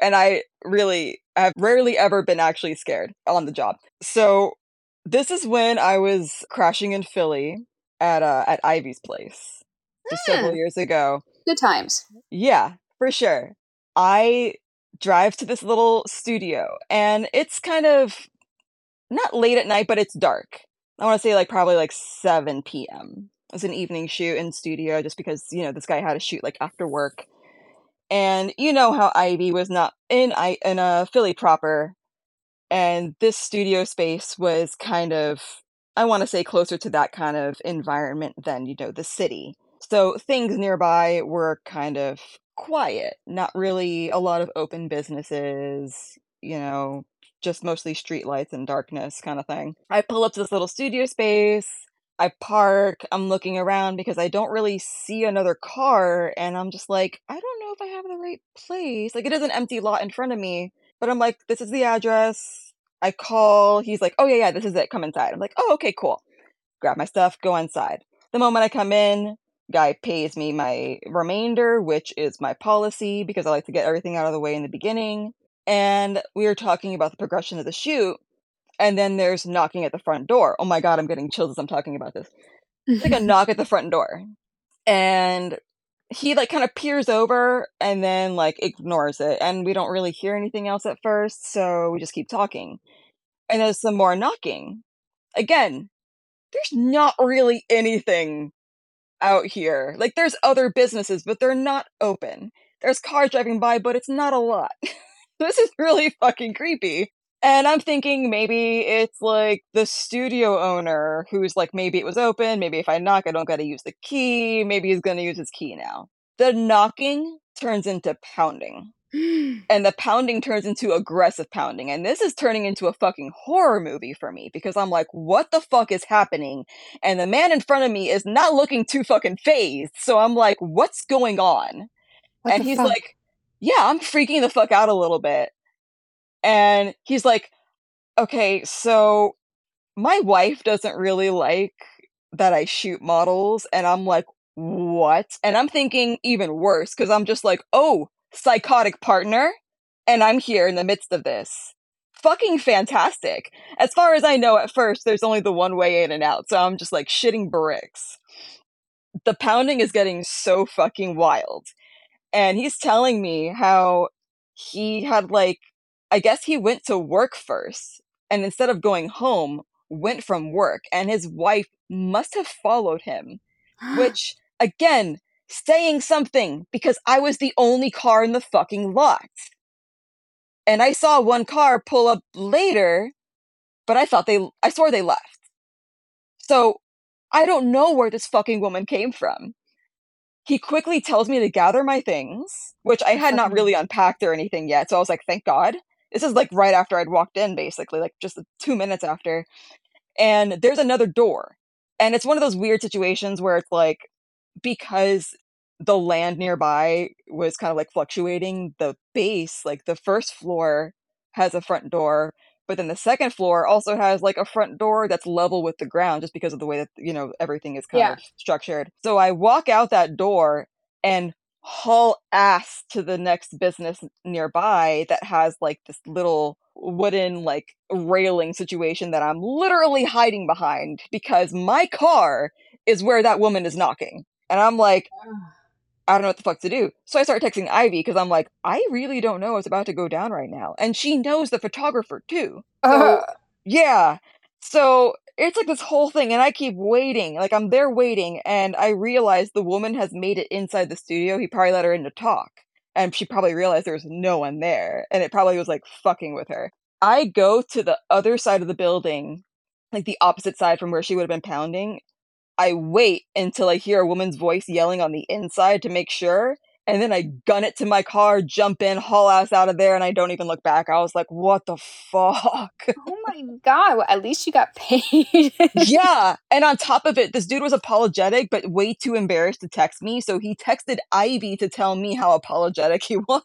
And I really I have rarely ever been actually scared on the job. So this is when I was crashing in Philly at uh at Ivy's place just several Hmm. years ago. good times Yeah, for sure. I drive to this little studio and it's kind of not late at night, but it's dark. I want to say like probably like 7 p.m. It's an evening shoot in studio just because, you know, this guy had to shoot like after work. And you know how Ivy was not in I in a Philly proper and this studio space was kind of I want to say closer to that kind of environment than, you know, the city. So things nearby were kind of quiet, not really a lot of open businesses, you know, just mostly streetlights and darkness kind of thing. I pull up to this little studio space. I park, I'm looking around because I don't really see another car and I'm just like, I don't know if I have the right place. Like it is an empty lot in front of me, but I'm like, this is the address. I call, he's like, oh yeah, yeah, this is it. Come inside. I'm like, oh, okay, cool. Grab my stuff, go inside. The moment I come in, guy pays me my remainder, which is my policy because I like to get everything out of the way in the beginning. And we are talking about the progression of the shoot. And then there's knocking at the front door. Oh my god, I'm getting chills as I'm talking about this. It's like a knock at the front door. And he like kind of peers over and then like ignores it. And we don't really hear anything else at first, so we just keep talking. And there's some more knocking. Again, there's not really anything out here. Like there's other businesses, but they're not open. There's cars driving by, but it's not a lot. this is really fucking creepy. And I'm thinking maybe it's like the studio owner who's like, maybe it was open, maybe if I knock, I don't gotta use the key, maybe he's gonna use his key now. The knocking turns into pounding. And the pounding turns into aggressive pounding. And this is turning into a fucking horror movie for me because I'm like, what the fuck is happening? And the man in front of me is not looking too fucking fazed. So I'm like, what's going on? What and he's fuck? like, yeah, I'm freaking the fuck out a little bit. And he's like, okay, so my wife doesn't really like that I shoot models. And I'm like, what? And I'm thinking even worse because I'm just like, oh, psychotic partner. And I'm here in the midst of this. Fucking fantastic. As far as I know, at first, there's only the one way in and out. So I'm just like shitting bricks. The pounding is getting so fucking wild. And he's telling me how he had like, I guess he went to work first. And instead of going home, went from work. And his wife must have followed him. Which, again, saying something because I was the only car in the fucking lot. And I saw one car pull up later, but I thought they, I swore they left. So I don't know where this fucking woman came from. He quickly tells me to gather my things, which I had not really unpacked or anything yet. So I was like, thank God. This is like right after I'd walked in, basically, like just two minutes after. And there's another door. And it's one of those weird situations where it's like because the land nearby was kind of like fluctuating, the base, like the first floor, has a front door, but then the second floor also has like a front door that's level with the ground just because of the way that, you know, everything is kind Yeah. of structured. So I walk out that door and haul ass to the next business nearby that has like this little wooden like railing situation that I'm literally hiding behind because my car is where that woman is knocking. And I'm like, I don't know what the fuck to do. So I start texting Ivy because I'm like, I really don't know what's about to go down right now. And she knows the photographer too. So Uh, yeah. So it's like this whole thing, and I keep waiting. Like I'm there waiting, and I realize the woman has made it inside the studio. He probably let her in to talk. And she probably realized there was no one there. And it probably was like fucking with her. I go to the other side of the building, like the opposite side from where she would have been pounding. I wait until I hear a woman's voice yelling on the inside to make sure, and then I gun it to my car, jump in, haul ass out of there, and I don't even look back. I was like, what the fuck? oh my god! Well, at least you got paid. yeah. And on top of it, this dude was apologetic, but way too embarrassed to text me. So he texted Ivy to tell me how apologetic he was.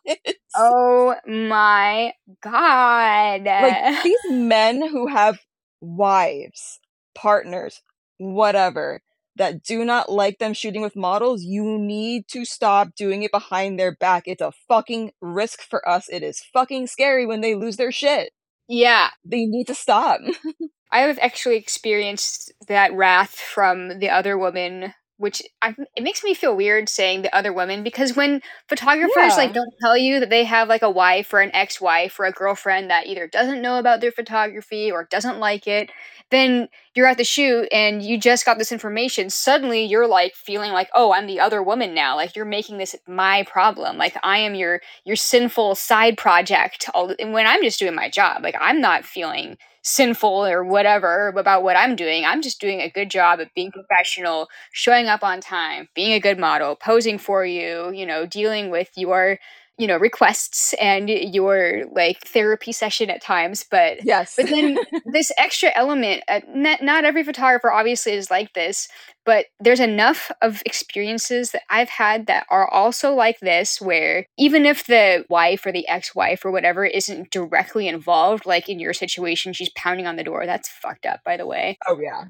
oh my god! like these men who have wives, partners, whatever, that do not like them shooting with models, you need to stop doing it behind their back. It's a fucking risk for us. It is fucking scary when they lose their shit. yeah, They need to stop. I have actually experienced that wrath from the other woman, which I, it makes me feel weird saying the other woman because when photographers Yeah. like don't tell you that they have like a wife or an ex-wife or a girlfriend that either doesn't know about their photography or doesn't like it, then you're at the shoot and you just got this information. Suddenly you're like feeling like, oh, I'm the other woman now. Like you're making this my problem. Like I am your your sinful side project. All and when I'm just doing my job, like I'm not feeling sinful or whatever about what I'm doing. I'm just doing a good job of being professional, showing up on time, being a good model, posing for you, you know, dealing with your, you know, requests and your like therapy session at times, but yes. but then this extra element uh, not, not every photographer obviously is like this but there's enough of experiences that i've had that are also like this where even if the wife or the ex-wife or whatever isn't directly involved like in your situation she's pounding on the door that's fucked up by the way oh, yeah.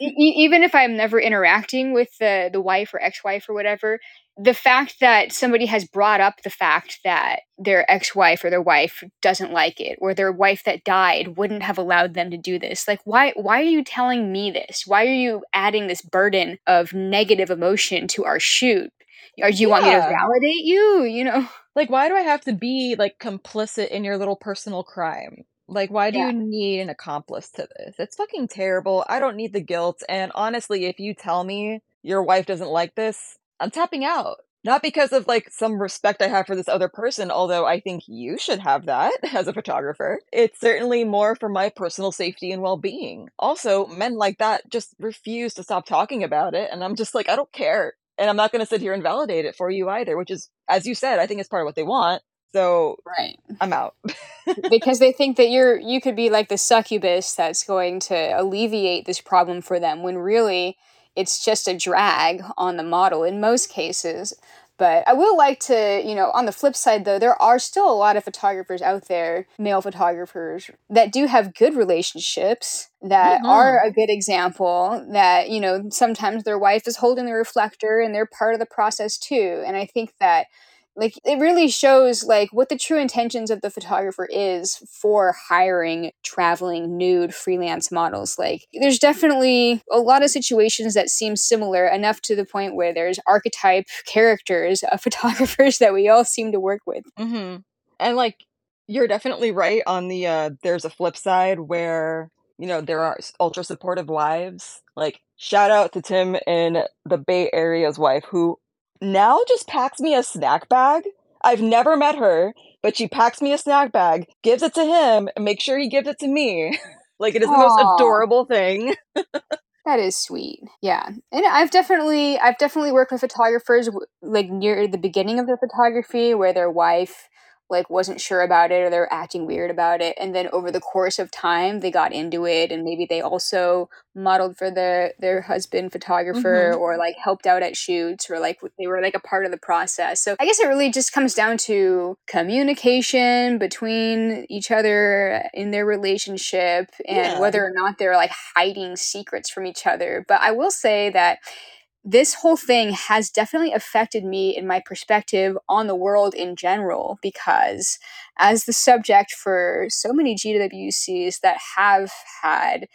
E- even if i'm never interacting with the the wife or ex-wife or whatever the fact that somebody has brought up the fact that their ex-wife or their wife doesn't like it or their wife that died wouldn't have allowed them to do this like why why are you telling me this why are you adding this burden of negative emotion to our shoot or do you want me to validate you you know Like, why do I have to be like complicit in your little personal crime? Like, why do Yeah. you need an accomplice to this? It's fucking terrible. I don't need the guilt. And honestly, if you tell me your wife doesn't like this, I'm tapping out. Not because of like some respect I have for this other person, although I think you should have that as a photographer. It's certainly more for my personal safety and well being. Also, men like that just refuse to stop talking about it. And I'm just like, I don't care. And I'm not going to sit here and validate it for you either, which is, as you said, I think it's part of what they want. So right I'm out. because they think that you're you could be like the succubus that's going to alleviate this problem for them when really it's just a drag on the model in most cases but i will like to you know on the flip side though there are still a lot of photographers out there male photographers that do have good relationships that Mhm. are a good example that you know sometimes their wife is holding the reflector and they're part of the process too and i think that like it really shows like what the true intentions of the photographer is for hiring traveling nude freelance models. Like there's definitely a lot of situations that seem similar enough to the point where there's archetype characters of photographers that we all seem to work with. Hmm And like, you're definitely right on the, uh, there's a flip side where, you know, there are ultra supportive wives. Like, shout out to Tim in the Bay Area's wife who now just packs me a snack bag. I've never met her, but she packs me a snack bag, gives it to him, and makes sure he gives it to me. like, it is the most adorable thing. That is sweet. Yeah. And I've definitely I've definitely worked with photographers like near the beginning of their photography where their wife like wasn't sure about it or they're acting weird about it and then over the course of time they got into it and maybe they also modeled for their their husband photographer Mhm. or like helped out at shoots or like they were like a part of the process so i guess it really just comes down to communication between each other in their relationship and Yeah. whether or not they're like hiding secrets from each other but i will say that this whole thing has definitely affected me in my perspective on the world in general because as the subject for so many GWCs that have had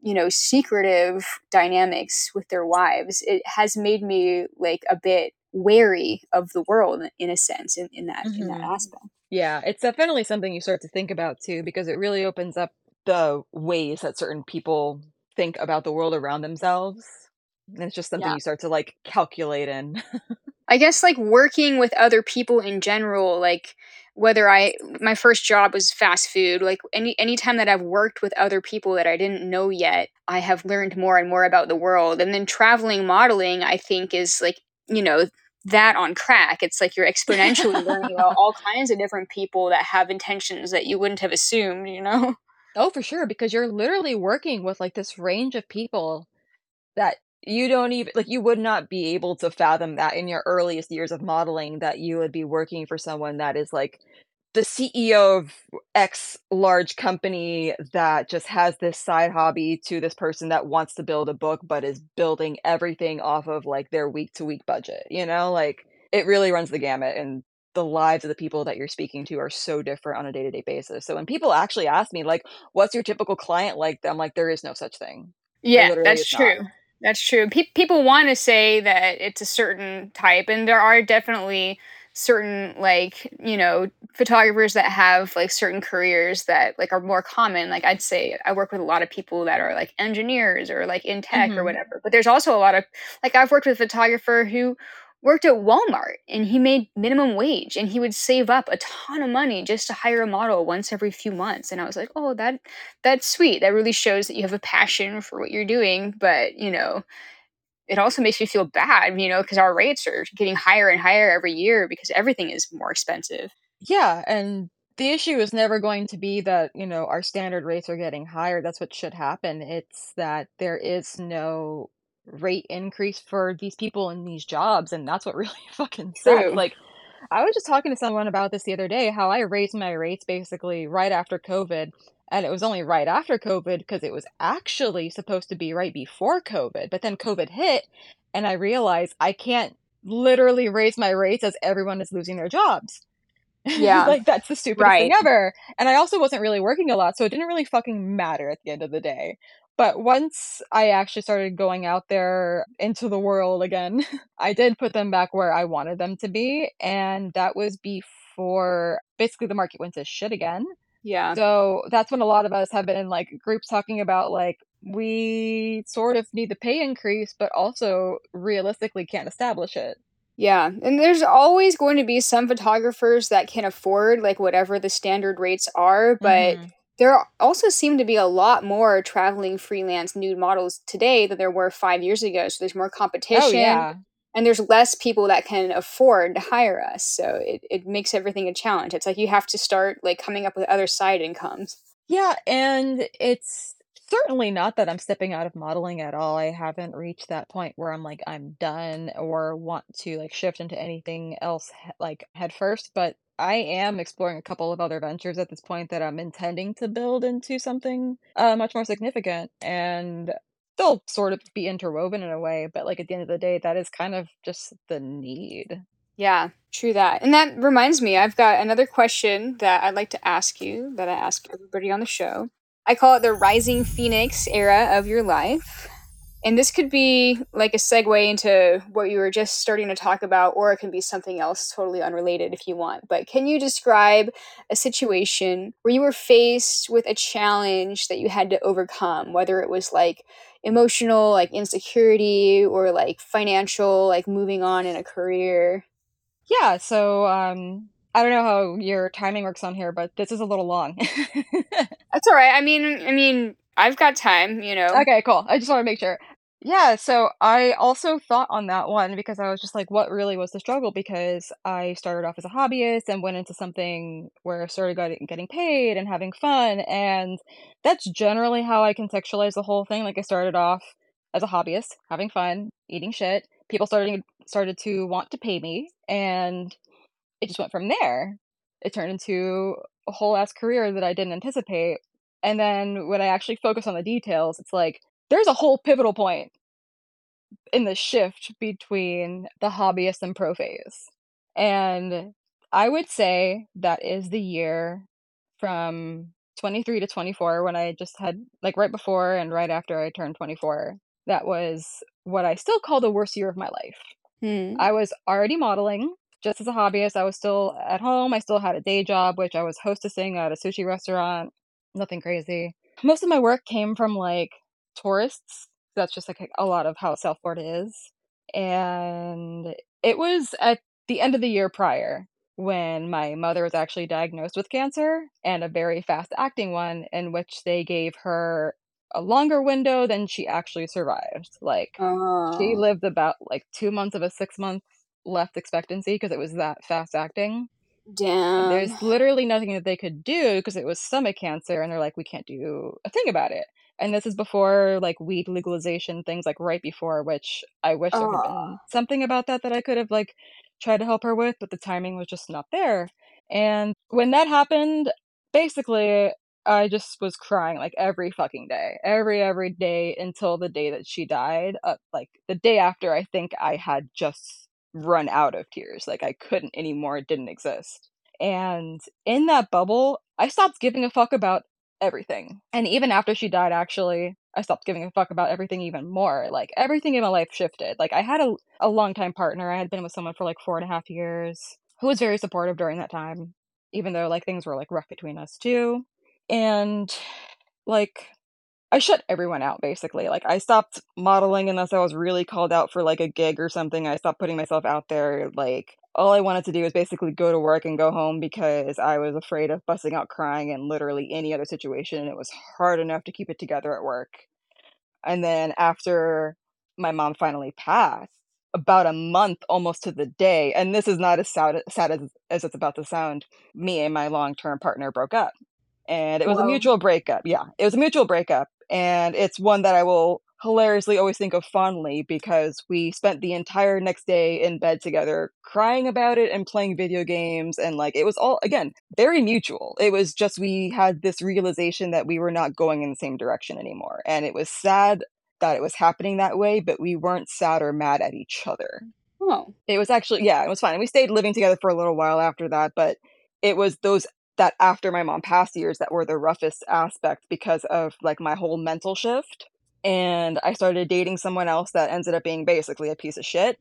you know secretive dynamics with their wives it has made me like a bit wary of the world in a sense in, in that in that Mhm. aspect Yeah, it's definitely something you start to think about too because it really opens up the ways that certain people think about the world around themselves. And it's just something yeah you start to like calculate in. I guess like working with other people in general, like whether I my first job was fast food, like any anytime that I've worked with other people that I didn't know yet, I have learned more and more about the world. And then traveling modeling, I think is like, you know, that on crack. It's like you're exponentially learning about all kinds of different people that have intentions that you wouldn't have assumed, you know? oh, for sure, because you're literally working with like this range of people that you don't even like you would not be able to fathom that in your earliest years of modeling that you would be working for someone that is like the CEO of X large company that just has this side hobby to this person that wants to build a book but is building everything off of like their week to week budget, you know? Like it really runs the gamut and the lives of the people that you're speaking to are so different on a day-to-day basis. So when people actually ask me like what's your typical client like, I'm like there is no such thing. Yeah, literally that's true. not. That's true. Pe- people want to say that it's a certain type, and there are definitely certain like you know photographers that have like certain careers that like are more common like i'd say i work with a lot of people that are like engineers or like in tech or Mhm. whatever but there's also a lot of like i've worked with a photographer who worked at walmart and he made minimum wage and he would save up a ton of money just to hire a model once every few months and i was like oh that that's sweet that really shows that you have a passion for what you're doing but you know it also makes me feel bad, you know, because our rates are getting higher and higher every year because everything is more expensive. Yeah, and the issue is never going to be that, you know, our standard rates are getting higher. That's what should happen. It's that there is no rate increase for these people in these jobs, and that's what really fucking sucks. True. Like, I was just talking to someone about this the other day, how I raised my rates basically right after COVID. And it was only right after COVID because it was actually supposed to be right before COVID. But then COVID hit, and I realized I can't literally raise my rates as everyone is losing their jobs. Yeah, like that's the stupidest thing ever. And I also wasn't really working a lot, so it didn't really fucking matter at the end of the day. But once I actually started going out there into the world again, I did put them back where I wanted them to be, and that was before basically the market went to shit again. Yeah. So that's when a lot of us have been in like groups talking about like we sort of need the pay increase, but also realistically can't establish it. Yeah. And there's always going to be some photographers that can afford like whatever the standard rates are, but Mhm. There also seem to be a lot more traveling freelance nude models today than there were 5 years ago. So there's more Oh competition yeah. and there's less people that can afford to hire us. So it, it makes everything a challenge. It's like you have to start like coming up with other side incomes. Yeah, and it's certainly not that I'm stepping out of modeling at all. I haven't reached that point where I'm like I'm done or want to like shift into anything else like head first, but I am exploring a couple of other ventures at this point that I'm intending to build into something uh, much more significant and they'll sort of be interwoven in a way, but like at the end of the day, that is kind of just the need. Yeah, true that. And that reminds me, I've got another question that I'd like to ask you that I ask everybody on the show. I call it the rising phoenix era of your life. And this could be like a segue into what you were just starting to talk about, or it can be something else totally unrelated if you want. But can you describe a situation where you were faced with a challenge that you had to overcome, whether it was like emotional, like insecurity, or like financial, like moving on in a career? Yeah, so um I don't know how your timing works on here, but this is a little long. That's all right. I mean, I mean, I've got time, you know. Okay, cool. I just want to make sure. Yeah, so I also thought on that one because I was just like, what really was the struggle? Because I started off as a hobbyist and went into something where I started getting, getting paid and having fun. And that's generally how I contextualize the whole thing. Like I started off as a hobbyist, having fun, eating shit. People started started to want to pay me, and it just went from there. It turned into a whole ass career that I didn't anticipate. And then when I actually focus on the details, it's like there's a whole pivotal point in the shift between the hobbyist and pro phase. And I would say that is the year from 23 to 24 when I just had like right before and right after I turned 24. That was what I still call the worst year of my life. Hmm. I was already modeling just as a hobbyist. I was still at home. I still had a day job, which I was hostessing at a sushi restaurant. Nothing crazy. Most of my work came from like tourists. That's just like a lot of how South Florida is. And it was at the end of the year prior when my mother was actually diagnosed with cancer and a very fast acting one in which they gave her a longer window than she actually survived. Like she Oh, lived about like 2 months of a 6 month left expectancy because it was that fast acting. And damn. there's literally nothing that they could do because it was stomach cancer, and they're like, "We can't do a thing about it." And this is before, like, weed legalization, things like right before, which I wish there had been something about that that I could have, like, tried to help her with, but the timing was just not there. And when that happened, basically, I just was crying, like, every fucking day. Every, every day until the day that she died. Uh, like, the day after, I think I had just run out of tears. Like, I couldn't anymore, it didn't exist. And in that bubble, I stopped giving a fuck about everything. And even after she died, actually, I stopped giving a fuck about everything even more. Like, everything in my life shifted. Like, I had a, a long time partner. I had been with someone for like four and a half years who was very supportive during that time, even though like things were like rough between us too. And like, I shut everyone out basically. Like I stopped modeling unless I was really called out for like a gig or something. I stopped putting myself out there. Like all I wanted to do was basically go to work and go home because I was afraid of busting out crying in literally any other situation. And it was hard enough to keep it together at work. And then after my mom finally passed, about a month almost to the day, and this is not as sad, sad as, as it's about to sound, me and my long term partner broke up and it was a mutual breakup. Yeah, it was a mutual breakup, and it's one that I will hilariously always think of fondly because we spent the entire next day in bed together crying about it and playing video games and like it was all again very mutual it was just we had this realization that we were not going in the same direction anymore and it was sad that it was happening that way but we weren't sad or mad at each other Oh, it was actually yeah, it was fine. We stayed living together for a little while after that, but it was those that after my mom passed years that were the roughest aspect because of like my whole mental shift. And I started dating someone else that ended up being basically a piece of shit.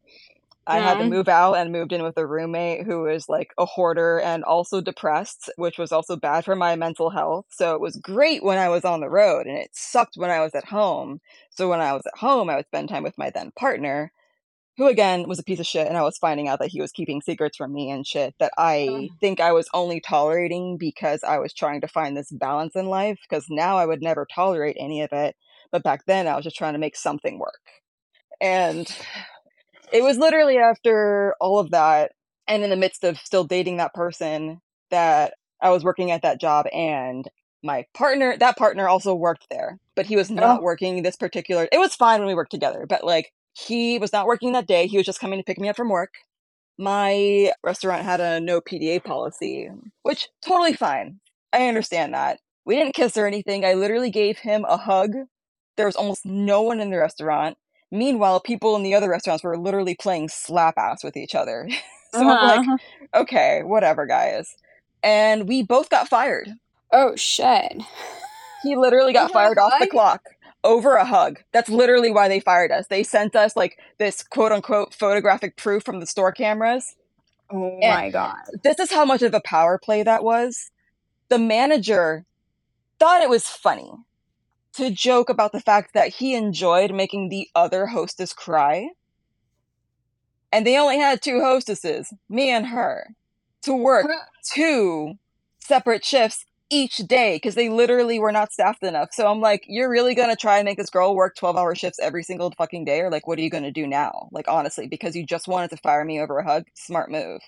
I had to move out and moved in with a roommate who was like a hoarder and also depressed, which was also bad for my mental health. So it was great when I was on the road and it sucked when I was at home. So when I was at home, I would spend time with my then partner who again was a piece of shit and I was finding out that he was keeping secrets from me and shit that I think I was only tolerating because I was trying to find this balance in life because now I would never tolerate any of it but back then I was just trying to make something work. And it was literally after all of that and in the midst of still dating that person that I was working at that job and my partner that partner also worked there but he was not Oh, working this particular it was fine when we worked together but like he was not working that day he was just coming to pick me up from work my restaurant had a no PDA policy which totally fine I understand that we didn't kiss or anything I literally gave him a hug there was almost no one in the restaurant Meanwhile, people in the other restaurants were literally playing slap ass with each other. so I'm like, uh-huh. okay, whatever, guys. And we both got fired. Oh, shit. He literally got fired off the clock over a hug. That's literally why they fired us. They sent us like this quote unquote photographic proof from the store cameras. Oh And my god. this is how much of a power play that was. The manager thought it was funny to joke about the fact that he enjoyed making the other hostess cry and they only had two hostesses, me and her, to work two separate shifts each day because they literally were not staffed enough. So I'm like, you're really gonna try and make this girl work 12 hour shifts every single fucking day? Or like, what are you gonna do now? Like, honestly, because you just wanted to fire me over a hug? Smart move.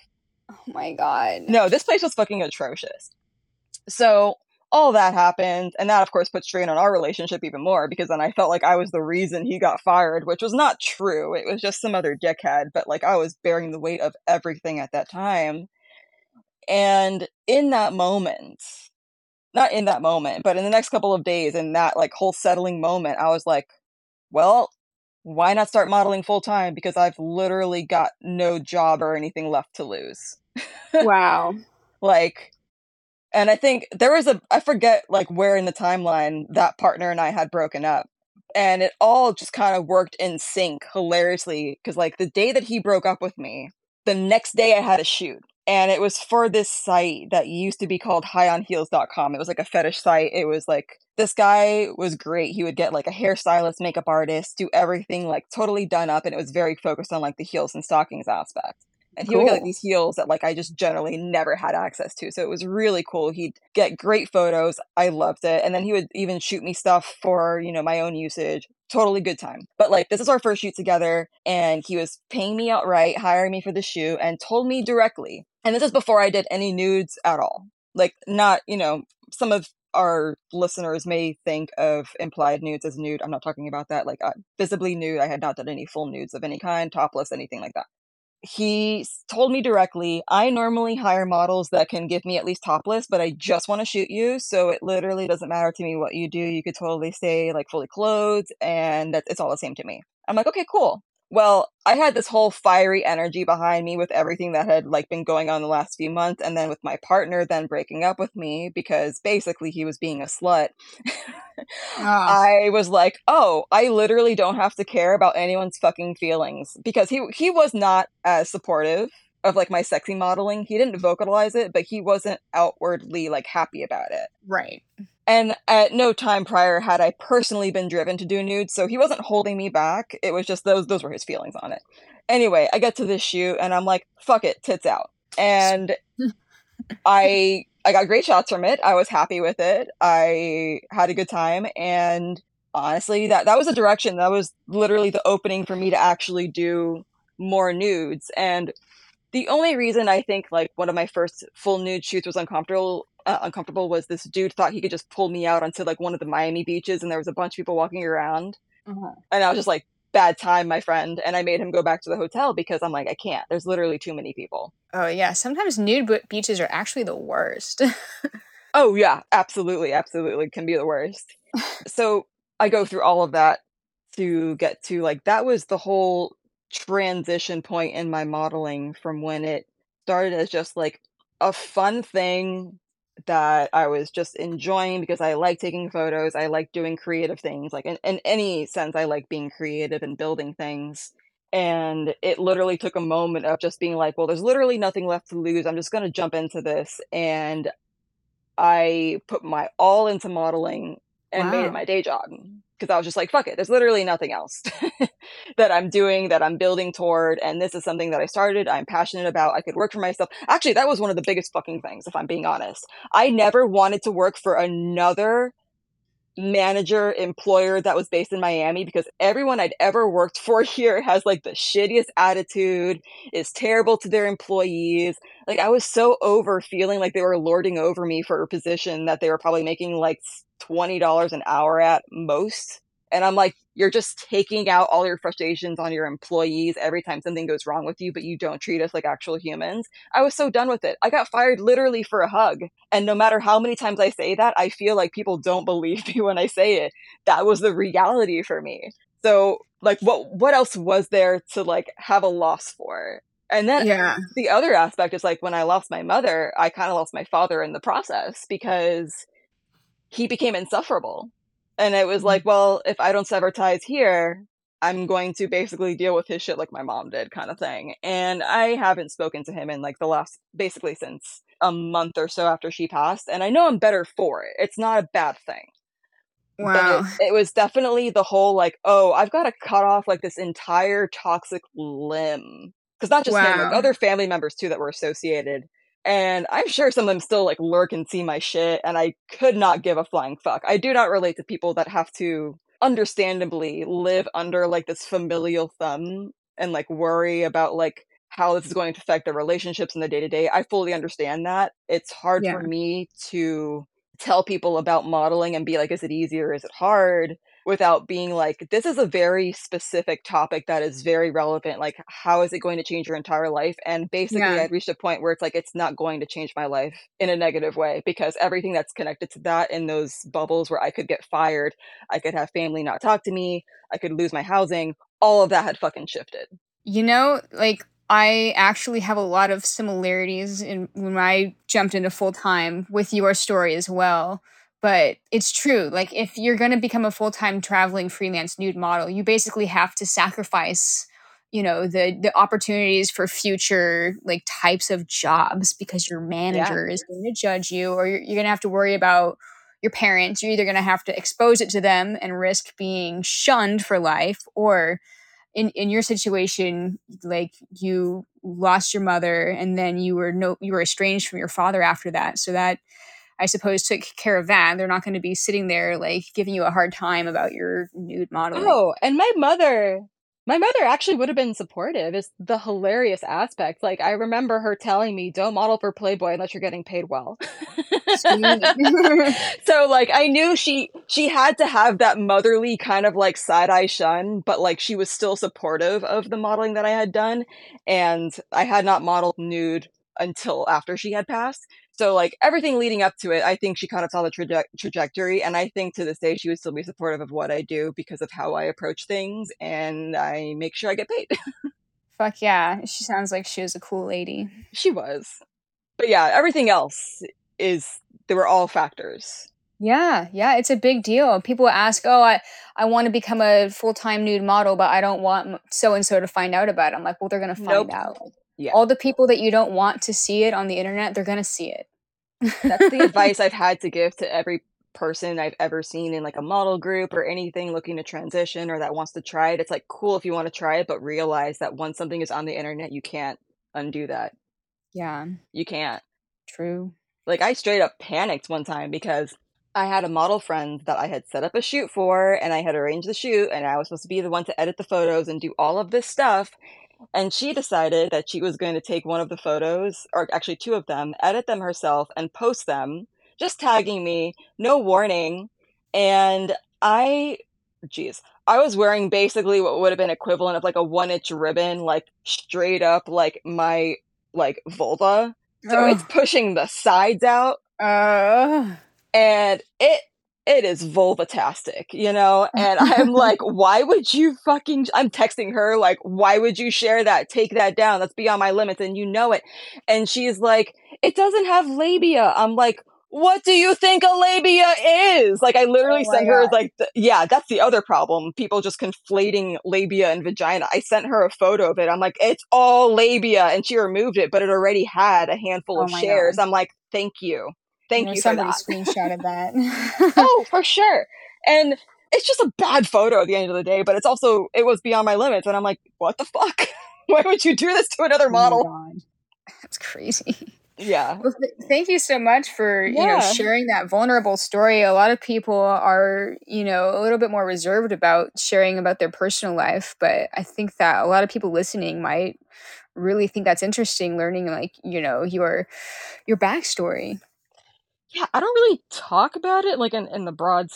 Oh my god. No, this place was fucking atrocious. So all that happened, and that of course put strain on our relationship even more because then I felt like I was the reason he got fired, which was not true. It was just some other dickhead, but like I was bearing the weight of everything at that time. And in that moment, not in that moment, but in the next couple of days, in that like whole settling moment, I was like, well, why not start modeling full time? Because I've literally got no job or anything left to lose. wow. Like, and I think there was a, I forget like where in the timeline that partner and I had broken up. And it all just kind of worked in sync hilariously. Cause like the day that he broke up with me, the next day I had a shoot and it was for this site that used to be called highonheels.com. It was like a fetish site. It was like this guy was great. He would get like a hairstylist, makeup artist, do everything like totally done up and it was very focused on like the heels and stockings aspect. And he cool. would get like these heels that like I just generally never had access to. So it was really cool. He'd get great photos. I loved it. And then he would even shoot me stuff for, you know, my own usage totally good time. But like this is our first shoot together and he was paying me outright, hiring me for the shoot and told me directly. And this is before I did any nudes at all. Like not, you know, some of our listeners may think of implied nudes as nude. I'm not talking about that. Like visibly nude. I had not done any full nudes of any kind, topless, anything like that he told me directly, I normally hire models that can give me at least topless, but I just want to shoot you. So it literally doesn't matter to me what you do. You could totally stay like fully clothed and it's all the same to me. I'm like, okay, cool. Well, I had this whole fiery energy behind me with everything that had like been going on the last few months and then with my partner then breaking up with me because basically he was being a slut. oh. I was like, "Oh, I literally don't have to care about anyone's fucking feelings because he he was not as supportive of like my sexy modeling. He didn't vocalize it, but he wasn't outwardly like happy about it. Right. And at no time prior had I personally been driven to do nudes, so he wasn't holding me back. It was just those those were his feelings on it. Anyway, I get to this shoot and I'm like, fuck it, tits out. And I I got great shots from it. I was happy with it. I had a good time and honestly that that was a direction that was literally the opening for me to actually do more nudes and the only reason I think like one of my first full nude shoots was uncomfortable uh, uncomfortable was this dude thought he could just pull me out onto like one of the Miami beaches and there was a bunch of people walking around. Uh-huh. And I was just like, bad time, my friend. And I made him go back to the hotel because I'm like, I can't. There's literally too many people. Oh, yeah. Sometimes nude beaches are actually the worst. oh, yeah. Absolutely. Absolutely. Can be the worst. so I go through all of that to get to like, that was the whole transition point in my modeling from when it started as just like a fun thing that I was just enjoying because I like taking photos. I like doing creative things. Like in, in any sense, I like being creative and building things. And it literally took a moment of just being like, well, there's literally nothing left to lose. I'm just going to jump into this. And I put my all into modeling and made it my day job because I was just like, fuck it. There's literally nothing else that I'm doing that I'm building toward. And this is something that I started. I'm passionate about. I could work for myself. Actually, that was one of the biggest fucking things, if I'm being honest. I never wanted to work for another manager employer that was based in Miami because everyone I'd ever worked for here has like the shittiest attitude, is terrible to their employees. Like I was so over feeling like they were lording over me for a position that they were probably making like $20 an hour at most. And I'm like, you're just taking out all your frustrations on your employees every time something goes wrong with you, but you don't treat us like actual humans. I was so done with it. I got fired literally for a hug. And no matter how many times I say that, I feel like people don't believe me when I say it. That was the reality for me. So like what what else was there to like have a loss for? And then yeah. the other aspect is like when I lost my mother, I kind of lost my father in the process because he became insufferable. And it was like, mm-hmm. well, if I don't sever ties here, I'm going to basically deal with his shit like my mom did, kind of thing. And I haven't spoken to him in like the last, basically since a month or so after she passed. And I know I'm better for it. It's not a bad thing. Wow. It, it, was definitely the whole like, oh, I've got to cut off like this entire toxic limb. Because not just wow. him, like other family members too that were associated and I'm sure some of them still like lurk and see my shit, and I could not give a flying fuck. I do not relate to people that have to understandably live under like this familial thumb and like worry about like how this is going to affect their relationships in the day to day. I fully understand that. It's hard Yeah. for me to tell people about modeling and be like, is it easy or is it hard? Without being like, this is a very specific topic that is very relevant. Like, how is it going to change your entire life? And basically, Yeah. I'd reached a point where it's like, it's not going to change my life in a negative way because everything that's connected to that in those bubbles where I could get fired, I could have family not talk to me, I could lose my housing, all of that had fucking shifted. You know, like I actually have a lot of similarities in when I jumped into full time with your story as well. But it's true. Like if you're going to become a full time traveling freelance nude model, you basically have to sacrifice, you know, the the opportunities for future like types of jobs because your manager is going to judge you, or you're, you're going to have to worry about your parents. You're either going to have to expose it to them and risk being shunned for life, or in in your situation like you lost your mother and then you were no you were estranged from your father after that so that i suppose took care of that they're not going to be sitting there like giving you a hard time about your nude modeling Oh, and my mother, my mother actually would have been supportive. Is the hilarious aspect. Like I remember her telling me, "Don't model for Playboy unless you're getting paid well." So like I knew she she had to have that motherly kind of like side eye shun, but like she was still supportive of the modeling that I had done, and I had not modeled nude until after she had passed. So like everything leading up to it, I think she kind of saw the traje- trajectory, and I think to this day she would still be supportive of what I do because of how I approach things, and I make sure I get paid. fuck yeah she sounds like she was a cool lady she was, but yeah, everything else is they were all factors. yeah yeah it's a big deal people ask oh i i want to become a full-time nude model but i don't want so and so to find out about it i'm like well they're gonna find Nope. out Yeah. all the people that you don't want to see it on the internet they're gonna see it That's the advice I've had to give to every person I've ever seen in like a model group or anything looking to transition or that wants to try it. It's like cool if you want to try it, but realize that once something is on the internet, you can't undo that. yeah You can't. true Like I straight up panicked one time because I had a model friend that I had set up a shoot for and I had arranged the shoot and I was supposed to be the one to edit the photos and do all of this stuff. And she decided that she was going to take one of the photos, or actually two of them, edit them herself and post them, just tagging me, no warning. And I, geez, I was wearing basically what would have been equivalent of like a one inch ribbon, like straight up like my like vulva. So it's pushing the sides out uh, and it it is vulvatastic, you know? And I'm like, why would you fucking I'm texting her like, why would you share that? Take that down. That's beyond my limits and you know it. And she's like, it doesn't have labia. I'm like, what do you think a labia is? Like I literally Oh sent her God. like the, yeah, that's the other problem. People just conflating labia and vagina. I sent her a photo of it. I'm like, it's all labia and she removed it, but it already had a handful Oh of shares. God. I'm like, thank you. Thank know, you for somebody screenshotted that oh, for sure. And it's just a bad photo at the end of the day, but it's also it was beyond my limits, and I'm like, what the fuck? Why would you do this to another Oh model? God. that's crazy Yeah. Well, th- thank you so much for you know sharing that vulnerable story. A lot of people are you know a little bit more reserved about sharing about their personal life, but I think that a lot of people listening might really think that's interesting. Learning like you know your your backstory. Yeah, I don't really talk about it like in, in the broad,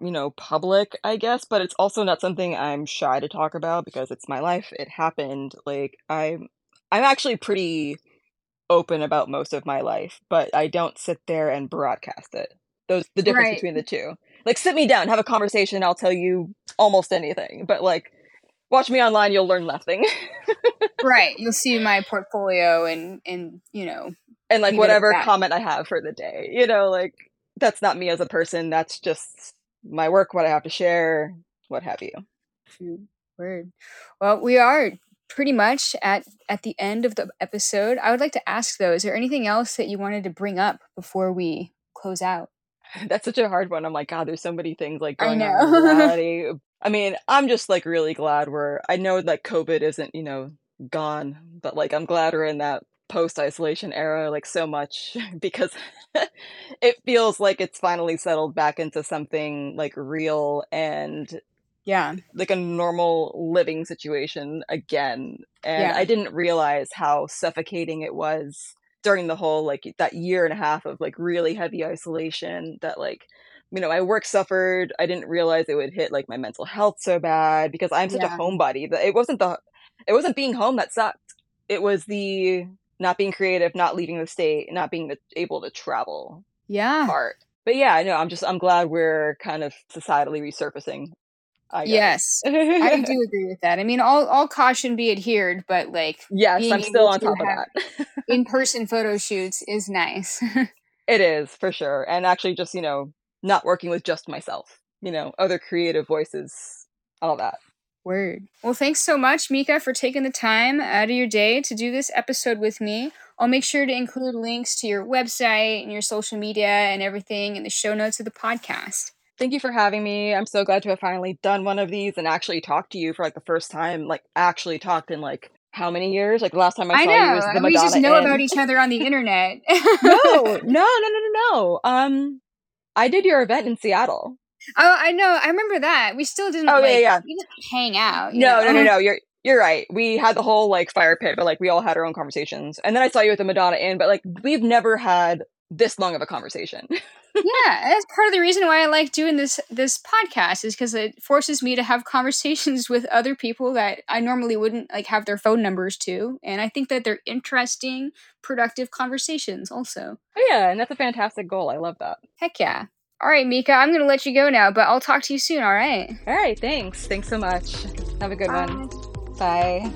you know, public, I guess, but it's also not something I'm shy to talk about because it's my life. It happened. Like I'm I'm actually pretty open about most of my life, but I don't sit there and broadcast it. Those the difference Right. between the two. Like sit me down, have a conversation, I'll tell you almost anything. But like watch me online, you'll learn nothing. Right. You'll see my portfolio and and you know and like whatever comment I have for the day. You know, like that's not me as a person, that's just my work, what I have to share, what have you. True. Word. Well, we are pretty much at at the end of the episode. I would like to ask though, is there anything else that you wanted to bring up before we close out? That's such a hard one. I'm like, God, there's so many things like I going on in reality. I mean, I'm just like really glad we're I know that COVID isn't, you know, gone, but like I'm glad we're in that post isolation era like so much because it feels like it's finally settled back into something like real and yeah like a normal living situation again and Yeah. i didn't realize how suffocating it was during the whole like that year and a half of like really heavy isolation that like you know my work suffered i didn't realize it would hit like my mental health so bad because i'm such Yeah. a homebody that it wasn't the it wasn't being home that sucked it was the not being creative not leaving the state not being able to travel yeah part but yeah I know. i'm just i'm glad we're kind of societally resurfacing I yes i do agree with that i mean all all caution be adhered but like yes i'm still on to top of that in-person photo shoots is nice It is for sure. And actually just, you know, not working with just myself, you know, other creative voices, all that. Word. Well, thanks so much, Mika, for taking the time out of your day to do this episode with me. I'll make sure to include links to your website and your social media and everything in the show notes of the podcast. Thank you for having me. I'm so glad to have finally done one of these and actually talked to you for like the first time, like actually talked in like how many years? Like the last time I, I saw you was know. the We just Madonna know Inn. about each other on the internet. no, no, no, no, no, no. Um I did your event in Seattle. Oh, I know. I remember that. We still didn't Oh, yeah, like yeah. we didn't hang out. No, no, no, no. You're you're right. We had the whole like fire pit, but like we all had our own conversations. And then I saw you at the Madonna Inn, but like we've never had this long of a conversation. yeah, that's part of the reason why I like doing this this podcast is because it forces me to have conversations with other people that I normally wouldn't like have their phone numbers to, and I think that they're interesting, productive conversations. Also, Oh, yeah, and that's a fantastic goal. I love that. heck yeah! All right, Mika, I'm gonna let you go now, but I'll talk to you soon. All right. All right, thanks. Thanks so much. Have a good one. Bye.